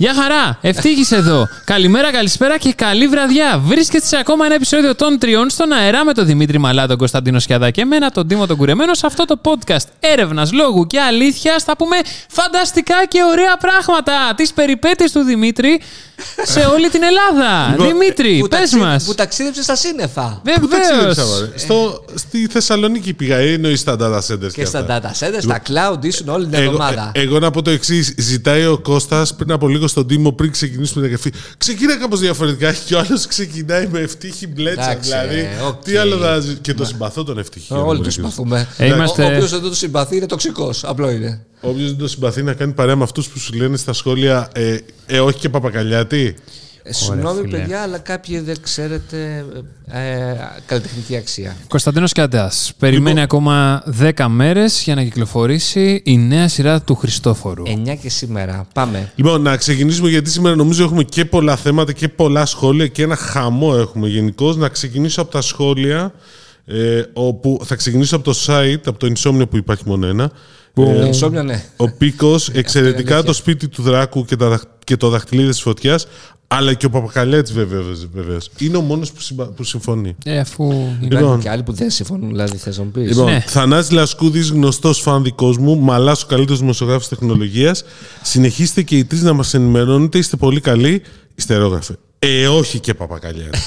Γεια χαρά! Ευτύχη εδώ. Καλημέρα, καλησπέρα και καλή βραδιά. Βρίσκεται σε ακόμα ένα επεισόδιο των τριών στον αερά με τον Δημήτρη Μαλά, τον Κωνσταντίνο Σιαδά και εμένα, τον Τίμο τον Κουρεμένο, σε αυτό το podcast έρευνας, λόγου και αλήθειας. Θα πούμε φανταστικά και ωραία πράγματα. Τι περιπέτειες του Δημήτρη σε όλη την Ελλάδα. Λοιπόν, Δημήτρη, Που πες ταξί- μας. Που ταξίδεψες στα σύννεφα. Πού ταξίδεψα, Βεβαίω. μωρέ; Στο, στη Θεσσαλονίκη πήγα, ή εννοείς στα data centers Και στα αυτά. data centers, στα cloud ήσουν όλη την Εγώ, εβδομάδα. ε, εγώ να πω το εξής. Ζητάει ο Κώστας πριν από λίγο στον Τίμο πριν ξεκινήσουμε την καφή. Ξεκινάει κάπως διαφορετικά και ο άλλος ξεκινάει με Ευτύχη Μπλέτσα. Εντάξει, δηλαδή, ε, οκ. τι άλλο θα ζει- Και τον συμπαθώ τον Ευτύχη. Όλοι τον συμπαθούμε. Ε, είμαστε- Όποιος δεν τον συμπαθεί είναι τοξικός. Απλό είναι. Όποιος δεν τον συμπαθεί να κάνει παρέα με αυτούς που σου λένε στα σχόλια, ε, ε, όχι και Παπακαλιάτη. Ε, Συγγνώμη, φίλε. παιδιά, αλλά κάποιοι δεν ξέρετε ε, καλλιτεχνική αξία. Κωνσταντίνος Κιαντάς. Περιμένει ακόμα 10 μέρες για να κυκλοφορήσει η νέα σειρά του Χριστόφορου. 9 και σήμερα. Πάμε. Λοιπόν, να ξεκινήσουμε γιατί σήμερα νομίζω έχουμε και πολλά θέματα και πολλά σχόλια και ένα χαμό έχουμε γενικώ. Να ξεκινήσω από τα σχόλια. Ε, όπου θα ξεκινήσω από το site, από το Insomnia που υπάρχει μόνο ένα. Ε, Insomnia, ναι. Ο Πίκος, εξαιρετικά αλήθεια. το σπίτι του Δράκου και, τα, δαχ- και το δαχτυλίδι της φωτιάς. Αλλά και ο Παπακαλέτη βεβαίω. Είναι ο μόνος που, συμπα- που συμφωνεί. Ε, αφού. Λοιπόν. Υπάρχουν και άλλοι που δεν συμφωνούν, δηλαδή θες να μου πεις. Λοιπόν, Ναι. Θανάσης Λασκούδης, γνωστός φαν δικός μου, μαλάς ο καλύτερος δημοσιογράφος τεχνολογίας. Συνεχίστε και οι τρεις να μας ενημερώνετε, είστε πολύ καλοί. Ιστερόγραφε. Ε, όχι και Παπακαλιάτη.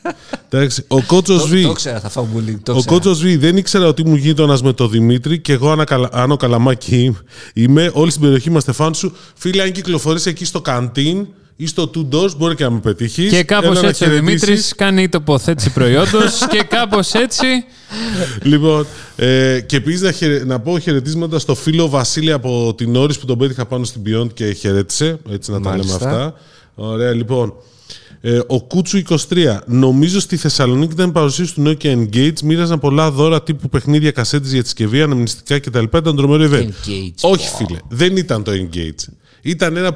Εντάξει, ο Κότσος Β. Το ήξερα, θα φάω bullying. Το Ο ήξερα. Κότσος Β δεν ήξερα ότι ήμουν γείτονας με τον Δημήτρη και εγώ Άννα Άνω Καλαμάκη είμαι. Όλη στην περιοχή είμαστε φαν σου. Φίλε, αν κυκλοφορείς εκεί στο καντίν ή στο Two Doors, μπορεί και να με πετύχεις. Και κάπως έτσι ο Δημήτρης κάνει τοποθέτηση προϊόντος και κάπως έτσι. Λοιπόν, ε, και επίσης να, χαιρε- να πω χαιρετίσματα στο φίλο Βασίλη από την Όρης που τον πέτυχα πάνω στην Beyond και χαιρέτησε. Έτσι να τα λέμε Μάλιστα. αυτά. Ωραία, λοιπόν. Ε, ο Κούτσου 23. Νομίζω στη Θεσσαλονίκη ήταν παρουσίαση του Nokia Engage. Μοίραζαν πολλά δώρα τύπου παιχνίδια, κασέτες για τη συσκευή, αναμνηστικά κτλ. Ήταν τρομερό event. Engage. Όχι, φίλε. Δεν ήταν το Engage. Ήταν ένα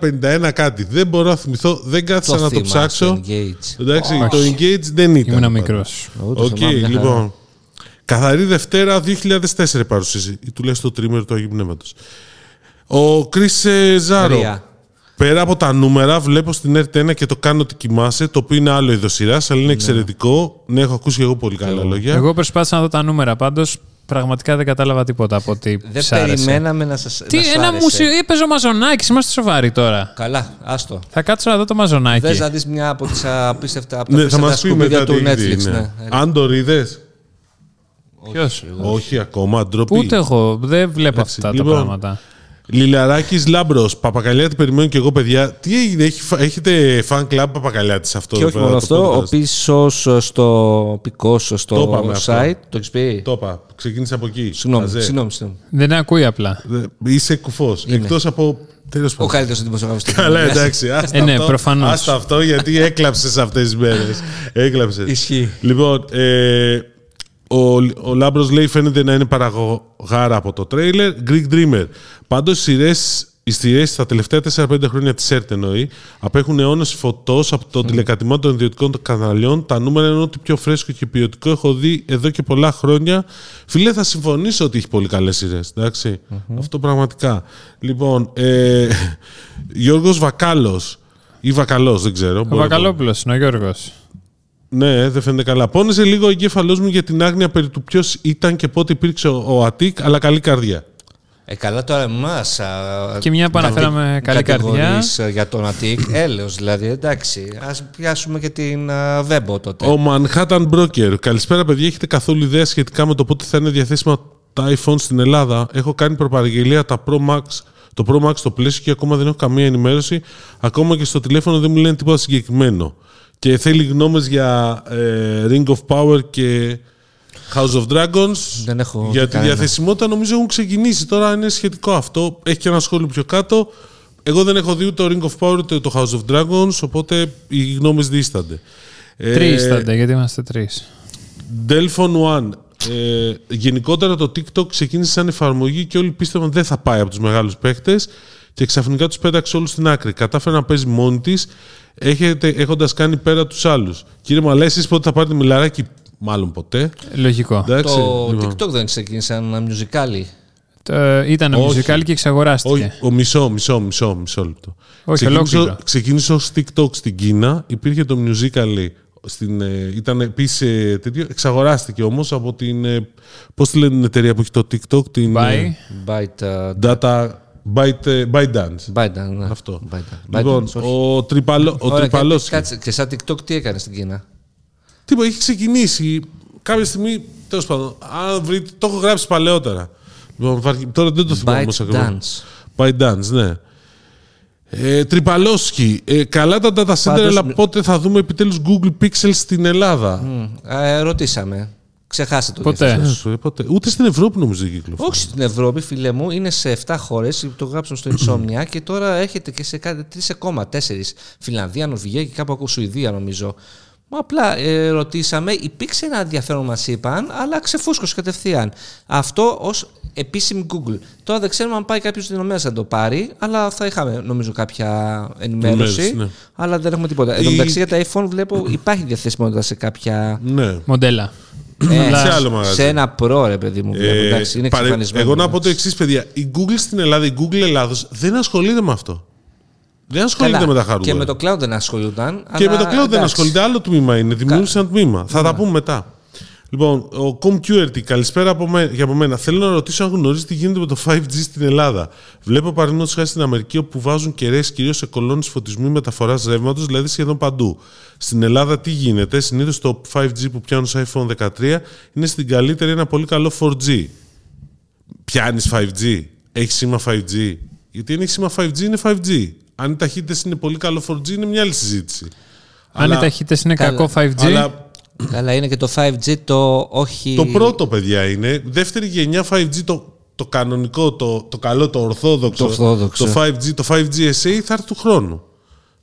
51 κάτι. Δεν μπορώ να θυμηθώ. Δεν κάθισα Το να το θυμάσαι, ψάξω. Engage. Εντάξει, Όχι. το Engage δεν ήταν. Ήμουν πάντως. μικρός. Εγώ το Οκ, θυμάμαι μια χαρά. λοιπόν. Καθαρή Δευτέρα 2004 παρουσίαση. Ή τουλάχιστον το τρίμερο του Αγίου Πνεύματος. Ο Κρις ε, Ζάρο. Ρία. Πέρα από τα νούμερα, βλέπω στην ΕΡΤ1 και το κάνω ότι κοιμάσαι, το οποίο είναι άλλο είδος σειράς, αλλά είναι εξαιρετικό. Ναι, έχω ακούσει και εγώ πολύ καλά λόγια. Εγώ προσπάθησα να δω τα νούμερα πάντως. Πραγματικά δεν κατάλαβα τίποτα από ό,τι Δεν σ' άρεσε. περιμέναμε να σα. Τι, ένα μουσείο. Έπαιζε ο Μαζονάκης, είμαστε σοβαροί τώρα. Καλά, άστο. Θα κάτσω να δω το Μαζονάκη. Θες να δεις μια από τις απίστευτα από τα Ναι, θα μας απίστευτα πει μετά σκουπίδια τι του είδη, Netflix. ναι. ναι. Αν το είδε. Ποιος; Όχι ακόμα, ντροπή. Ούτε εγώ. Δεν βλέπω Εντάξει, αυτά λοιπόν. τα πράγματα. Λιλαράκης Λάμπρος, Παπακαλιάτη, περιμένω και εγώ, παιδιά. Τι έγινε, έχει, φα- έχετε fan club Παπακαλιάτη σε αυτό Και όχι εδώ μόνο πέρα, το αυτό, ο podcast? πίσω στο Πικόσο, Το στο είπαμε αυτό. site, το έχεις πει; Το είπα. Ξεκίνησε από εκεί. Συγγνώμη, Μαζέ. συγγνώμη, συγγνώμη. Δεν ακούει απλά. Δε- Είσαι κουφός. Εκτός από. Τέλος Ο πάντων. καλύτερος δημοσιογράφος του Καλά, κόσμου. εντάξει. Άστα Ε, ναι, αυτό, προφανώς. Άστα αυτό γιατί έκλαψες αυτές τις μέρες. Έκλαψες. Ισχύει. Λοιπόν, ε, ο, ο Λάμπρος λέει φαίνεται να είναι παραγωγάρα από το τρέιλερ. Greek Dreamer. Πάντως οι σειρές. Οι σειρέ στα τελευταία 4-5 χρόνια της ΕΡΤ εννοεί απέχουν αιώνες φωτός από το τηλεκατημά των ιδιωτικών καναλιών. Τα νούμερα είναι ό,τι πιο φρέσκο και ποιοτικό έχω δει εδώ και πολλά χρόνια. Φίλε, θα συμφωνήσω ότι έχει πολύ καλές σειρές. Αυτό πραγματικά. Λοιπόν, ε, Γιώργος Βακάλος ή Βακαλός, δεν ξέρω. Ο μπορεί να το- Βακαλόπουλος είναι ο Γιώργος. ναι, δεν φαίνεται καλά. Πόνεσε λίγο ο εγκέφαλός μου για την άγνοια περί του ποιος ήταν και πότε υπήρξε ο, ο Αττικ, αλλά καλή καρδιά. Ε, καλά τώρα εμάς. Και μια που αναφέραμε καλή καρδιά. για τον Αττικ, έλεος δηλαδή, εντάξει. Α πιάσουμε και την α, Βέμπο τότε. Ο Manhattan Broker. Καλησπέρα, παιδιά. Έχετε καθόλου ιδέα σχετικά με το πότε θα είναι διαθέσιμα τα iPhone στην Ελλάδα; Έχω κάνει προπαραγγελία τα Pro Max, το Pro Max στο πλαίσιο και ακόμα δεν έχω καμία ενημέρωση. Ακόμα και στο τηλέφωνο δεν μου λένε τίποτα συγκεκριμένο. Και θέλει γνώμες για ε, Ring of Power και House of Dragons. Δεν έχω Για δει τη κανένα. διαθεσιμότητα νομίζω έχουν ξεκινήσει. Τώρα είναι σχετικό αυτό. Έχει και ένα σχόλιο πιο κάτω. Εγώ δεν έχω δει ούτε το Ring of Power ούτε το House of Dragons, οπότε οι γνώμες δίστανται. Τρεις Ε, ήτταν, γιατί είμαστε τρεις. Delphon One. Ε, γενικότερα το TikTok ξεκίνησε σαν εφαρμογή και όλοι πίστευαν δεν θα πάει από τους μεγάλους παίχτες και ξαφνικά τους πέταξε όλους στην άκρη. Κατάφερε να παίζει μόνη της έχοντας κάνει πέρα τους άλλους. Κύριε Μαλέ, εσείς πότε θα πάρετε μιλαράκι, μάλλον ποτέ. Λογικό. Εντάξει, το λοιπόν. TikTok δεν ξεκίνησε ένα μιουζικάλι. Ε, ήταν Όχι. musical και εξαγοράστηκε. Όχι, ο μισό, μισό, μισό, μισό λεπτό. Όχι, ξεκίνησε, ολόκληρο. ξεκίνησε ως TikTok στην Κίνα, υπήρχε το Musical.ly. Στην, ε, ήταν επίσης τέτοιο, εξαγοράστηκε όμως από την, ε, πώς τη λένε την εταιρεία που έχει το TikTok, την Bye. ε, Byte, uh, Data, Byte, ε, ByteDance. Byte, ναι. Αυτό. Byte, Λοιπόν, Byte, όχι. ο, τριπαλό, ο Ωραία, τρυπαλός... και- Κάτσε, και σαν TikTok τι έκανε στην Κίνα; Τίποτα, έχει ξεκινήσει. Κάποια στιγμή, τέλος πάντων, αν βρείτε, το έχω γράψει παλαιότερα. Λοιπόν, υπάρχει- τώρα δεν το θυμάμαι όμως Byte ακριβώς. Dance. By Dance, ναι. Ε, Τριπαλόσκι. Ε, καλά τα data center, Πάντως, αλλά μ- πότε θα δούμε επιτέλους Google Pixel στην Ελλάδα; Μμ, ε, ρωτήσαμε. Ξεχάστε το. Ποτέ. γιατί σας- Ε, σου, ε, πότε. Ούτε στην Ευρώπη νομίζω δεν κυκλοφορεί. Όχι στην Ευρώπη, φίλε μου, είναι σε 7 χώρες. Το γράψαμε στο Insomnia και τώρα έρχεται και σε κάτι 3 ακόμα, 4. Φιλανδία, Νορβηγία και κάπου από Σουηδία, νομίζω. Μα απλά ε, ρωτήσαμε, υπήρξε ένα ενδιαφέρον, μας είπαν, αλλά ξεφούσκωσε κατευθείαν. Αυτό ως επίσημη Google. Τώρα δεν ξέρουμε αν πάει κάποιος στην Ηνωμένα να το πάρει, αλλά θα είχαμε νομίζω κάποια ενημέρωση. Ενημέρωση, ναι. Αλλά δεν έχουμε τίποτα. Εν τω Η- μεταξύ για τα iPhone βλέπω υπάρχει διαθεσιμότητα σε κάποια. Ναι. Μοντέλα. Ε, σε άλλο μαγαζί. σε ένα Pro, ρε παιδί μου. Βλέπω, Ε, εντάξει, είναι παρε- εξαφανισμένο. Εγώ να πω το εξής, παιδιά. Η Google στην Ελλάδα, η Google Ελλάδος δεν ασχολείται με αυτό. Δεν ασχολείται Καλά. με τα hardware. Και με το cloud δεν ασχολούνταν. Και αλλά με το cloud δεν εντάξει. ασχολείται. Άλλο τμήμα είναι. Δημιούργησε ένα τμήμα. Θα Ναι. τα πούμε μετά. Λοιπόν, ο ComQRT, καλησπέρα από μέ, για από μένα. Θέλω να ρωτήσω αν γνωρίζει τι γίνεται με το 5G στην Ελλάδα. Βλέπω παραδείγματο χάρη στην Αμερική όπου βάζουν κεραίες κυρίως σε κολόνες φωτισμού μεταφοράς ρεύματος, δηλαδή σχεδόν παντού. Στην Ελλάδα τι γίνεται, συνήθως το 5G που πιάνουν σε iPhone 13 είναι στην καλύτερη ένα πολύ καλό 4G. Πιάνεις 5G, έχεις σήμα 5G. Γιατί αν έχεις σήμα 5G είναι 5G. Αν οι ταχύτητες είναι πολύ καλό 4G είναι μια άλλη συζήτηση. Αν Αλλά- οι ταχύτητες είναι Καλά. κακό 5G. Αλλά Καλά, είναι και το 5G το όχι. το πρώτο, παιδιά, είναι. Δεύτερη γενιά 5G, το, το κανονικό, το, το καλό, το ορθόδοξο. Το ορθόδοξο. Το 5G, το 5G SA θα έρθει του χρόνου.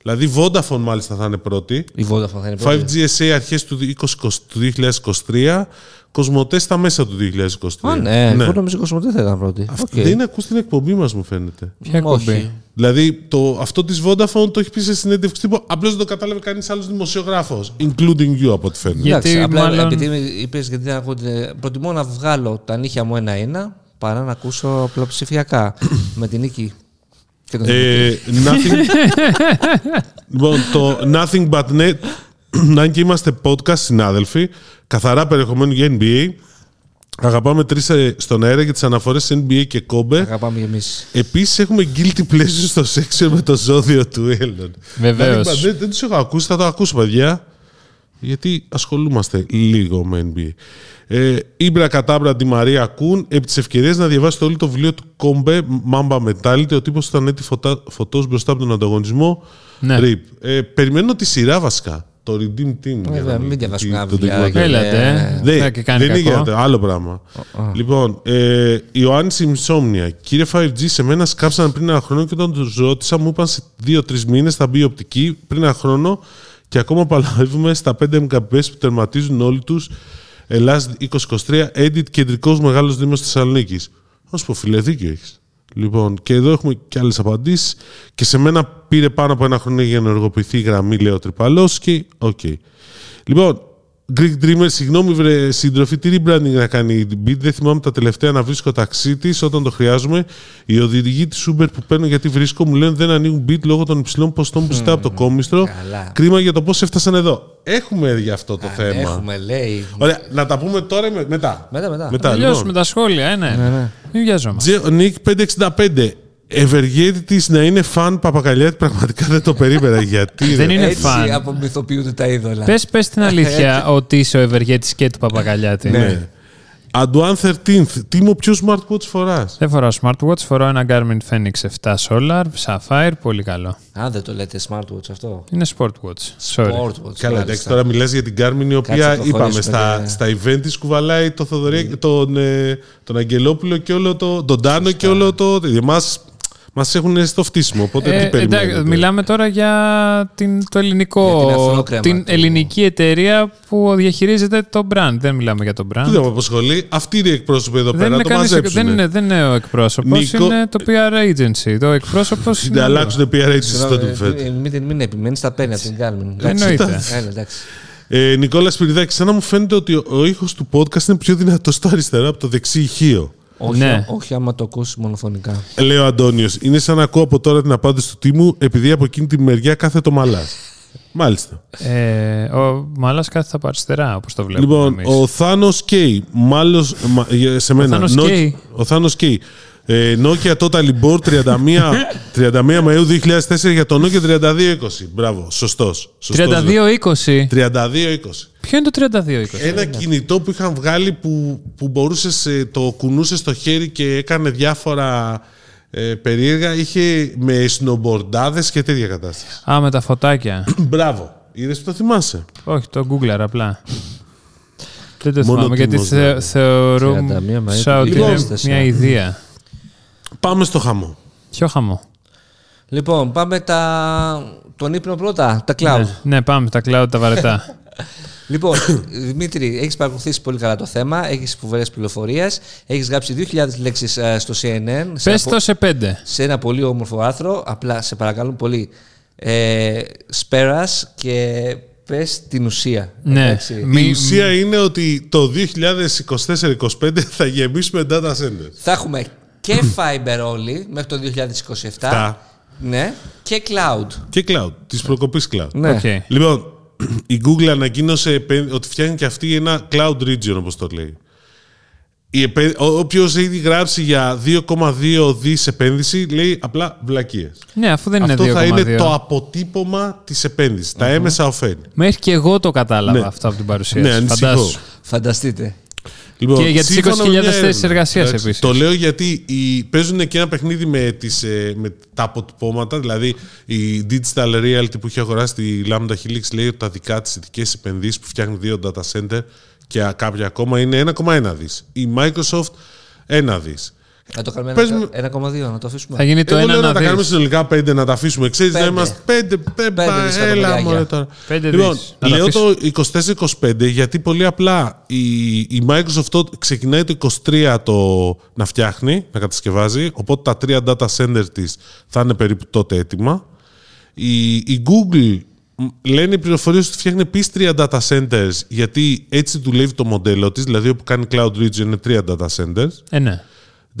Δηλαδή, Vodafone μάλιστα θα είναι πρώτη. Η Vodafone θα είναι πρώτη. 5G SA αρχές του, 20, του 2023, Cosmote στα μέσα του 2023. Α, ναι, εγώ νομίζω ότι Cosmote θα ήταν πρώτη. Αυτό Οκ. δεν ακούς την εκπομπή μας, μου φαίνεται. Ποια Όχι. εκπομπή; Δηλαδή, το, αυτό της Vodafone το έχει πει σε συνέντευξη τύπου, απλώς δεν το κατάλαβε κανείς άλλος δημοσιογράφος. Including you, από ό,τι φαίνεται. Γιατί Εντάξει, απλά μάλλον- επειδή είπες γιατί δεν ακούω την- προτιμώ να βγάλω τα νύχια μου ένα-ένα παρά να ακούσω πλειοψηφιακά με την νίκη. Και τον Ε, nothing... λοιπόν, το Nothing But Net, αν και είμαστε podcast συνάδελφοι, καθαρά περιεχομένου για NBA, αγαπάμε τρεις ε, στον αέρα για τις αναφορές NBA και Kobe. Αγαπάμε εμείς. Επίσης έχουμε guilty pleasure στο section με το ζώδιο του Έλλον. Βεβαίως. Δηλαδή, δεν, δεν τους έχω ακούσει, θα το ακούσω παιδιά. Γιατί ασχολούμαστε λίγο με NBA. Ε, Ήμπρα Κατάμπρα Ντι Μαρία Κούν, επί της ευκαιρίας να διαβάσετε όλο το βιβλίο του Κόμπε, Mamba Mentality. Ο τύπος ήταν έτη φωτά, φωτός μπροστά από τον ανταγωνισμό. Ναι. Rip. Ε, περιμένω τη σειρά βασικά. Το Redeem Team. για να Βέβαια, δω μην τι- διαβάσουμε το ένα βιβλίο. ντοκιμαντέρ. Έλατε. ε. Δεν, Θα και κάνει δεν είναι κακό. για το- άλλο πράγμα. Λοιπόν, ε, Ιωάννης Insomnia. Κύριε 5G, σε μένα σκάψαν πριν ένα χρόνο και όταν τους ρώτησα, μου είπαν σε 2-3 μήνες θα μπει η οπτική πριν ένα χρόνο και ακόμα παλαβούμε στα 5 Mbps που τερματίζουν όλοι τους. Ελλάς 2023, Edit, κεντρικός μεγάλος Δήμος Θεσσαλονίκης. Να σου πω, φίλε, δίκιο έχεις. Λοιπόν, και εδώ έχουμε και άλλες απαντήσεις. Και σε μένα πήρε πάνω από ένα χρόνο για να ενεργοποιηθεί η γραμμή, λέει ο Τρυπαλό. Και οκ. Λοιπόν, Greek Dreamer, συγγνώμη, βρε σύντροφοι, τι rebranding να κάνει η Beat. Δεν θυμάμαι τα τελευταία να βρίσκω ταξί της όταν το χρειάζομαι. Οι οδηγοί της Uber που παίρνω γιατί βρίσκω μου λένε δεν ανοίγουν Beat λόγω των υψηλών ποσοστών που ζητά από το κόμιστρο. καλά. Κρίμα για το πώς έφτασαν εδώ. Έχουμε για αυτό το θέμα. Έχουμε, λέει. Ωραία, να τα πούμε τώρα ή με- μετά. Μετά, μετά. μετά Τελειώσουμε λοιπόν. τα σχόλια, ε, ναι. Μην βιαζόμαστε. Νίκ 565. Ευεργέτη τη να είναι φαν Παπακαλιάτη, πραγματικά δεν το περίμενα. Γιατί. Δεν ρε. είναι Έτσι φαν. απομυθοποιούνται τα είδωλα. Πες, πες την αλήθεια ότι είσαι ο ευεργέτης και του Παπακαλιάτη. Ναι. Αντουάν 13th. Τίμο, ποιο smartwatch φοράς; Δεν φοράω smartwatch, φοράω ένα Garmin Fenix 7 Solar, Sapphire, πολύ καλό. Α, δεν το λέτε smartwatch αυτό; Είναι sportwatch. Sorry. Sportwatch. Καλά, εντάξει, μάλιστα. τώρα μιλάς για την Garmin η οποία Κάτσε, το είπαμε χωρίσουμε, στα, ναι. στα event της κουβαλάει το Θοδωρή, τον, ε, τον Αγγελόπουλο και όλο το, τον Τάνο και όλο το. Εμάς μας έχουν στο φτύσιμο, οπότε τι Ε, περιμένετε. εντάξει, μιλάμε τώρα για την, το ελληνικό, Για την αφρόκρεμα την του- ελληνική εταιρεία που διαχειρίζεται το brand. Δεν μιλάμε για το Τι brand. δεν με απασχολεί. Αυτή είναι η εκπρόσωπη εδώ Δεν πέρα. είναι, το κανείς, μαζέψουνε. δεν, είναι, δεν είναι ο εκπρόσωπος, Νίκο- είναι το PR agency. Το εκπρόσωπος Να είναι. άλλο. αλλάξουν PRH στο Συγγνώμη, του φέτο. ε, Μην, μην επιμένεις, τα παίρνει από την Garmin. Εννοείται. Έλα, εντάξει. Ε, Νικόλα Σπυριδάκη, σαν να μου φαίνεται ότι ο, ο ήχος του podcast είναι πιο δυνατός στο αριστερό από το δεξί ηχείο. Όχι, Ναι. όχι άμα το ακούσεις μονοφωνικά. Λέει ο Αντώνιος. Είναι σαν να ακούω από τώρα την απάντηση του τίμου, επειδή από εκείνη τη μεριά κάθεται ο Μαλάς. Μάλιστα. Ε, ο Μάλλα κάθεται από αριστερά, όπως το βλέπουμε. Λοιπόν, εμείς. ο Θάνος Κέι. Μάλλον μα- για- σε μένα. Θάνος Νο- Κέι. Ο Θάνος Κέι. Ε, Nokia Total Board 31, 31 Μαΐου 2004 για το Nokia 3220. Μπράβο, σωστός. σωστός 32-20. 3220. Ποιο είναι το 32-20? Ένα κινητό που είχαν βγάλει που, που μπορούσες, ε, το κουνούσε στο χέρι και έκανε διάφορα ε, περίεργα. Είχε με snowboardάδες και τέτοια κατάσταση. Α, με τα φωτάκια. Μπράβο. Είδες που το θυμάσαι; Όχι, το Googler απλά. Δεν το Μόνο θυμάμαι, γιατί τίμος, θε, δηλαδή. θεωρούμε 31 Μαΐου σαν ότι του είναι 2004. μια ιδέα. Πάμε στο χαμό. Ποιο χαμό; Λοιπόν, πάμε τα... τον ύπνο πρώτα, τα cloud. Ναι, ναι, πάμε, τα cloud τα βαρετά. Λοιπόν, Δημήτρη, έχεις παρακολουθήσει πολύ καλά το θέμα, έχεις φοβερές πληροφορίες, έχεις γράψει 2.000 λέξεις στο CNN. σε Πες ένα, το σε πέντε. σε ένα πολύ όμορφο άρθρο. Απλά σε παρακαλούν πολύ. Ε, σπέρας και πες την ουσία. Ναι. εντάξει. Μη- Η ουσία είναι ότι το 2024-2025 θα γεμίσουμε data centers. Θα έχουμε και fiber όλοι μέχρι το 2027. Αυτά. Ναι, και cloud. Και cloud, της προκοπής cloud. Ναι. Οκ. Λοιπόν, η Google ανακοίνωσε επέ- ότι φτιάχνει και αυτή ένα cloud region, όπως το λέει. Η επέ... Όποιος έχει γράψει για 2,2 δις επένδυση, λέει απλά βλακείες. Ναι, αφού δεν Αυτό είναι 2,2. θα είναι το αποτύπωμα της επένδυσης. Τα έμμεσα οφέλη. Μέχρι και εγώ το κατάλαβα Ναι. αυτό από την παρουσίαση. Ναι, ανησυχώ. Φαντάσου. Φανταστείτε. Λοιπόν, Και για τις σύμφωνα 20.000 με μια θέσεις έρευνα, εργασίας εντάξει, επίσης. Το λέω γιατί οι, παίζουν και ένα παιχνίδι με, τις, ε, με τα αποτυπώματα. Δηλαδή η Digital Realty που έχει αγοράσει τη Lambda Helix λέει ότι τα δικά της ειδικές επενδύσεις που φτιάχνει δύο data center και α- κάποια ακόμα είναι 1,1 δις. Η Microsoft 1 δις. Να το κάνουμε Πες ένα- μου- 1,2, να το αφήσουμε. Θα γίνει το Εγώ 1 λέω να να τα κάνουμε δεις. συνολικά 5 να τα αφήσουμε. Ξέρεις, να Πέντε. είμαστε 5, 5, Πέντε έλα δισεκατομμυριάκια. μωρέ τώρα. Πέντε Λοιπόν, δις. Να τα λέω αφήσουμε. το 24-25 γιατί πολύ απλά η, η Microsoft τότε ξεκινάει το 23 το να φτιάχνει, να κατασκευάζει, οπότε τα τρία data center της θα είναι περίπου τότε έτοιμα. Η, η Google μ, λένε οι πληροφορίες ότι φτιάχνει επίσης τρία data centers γιατί έτσι δουλεύει το μοντέλο της, δηλαδή όπου κάνει cloud region είναι τρία data centers. Ε, ναι.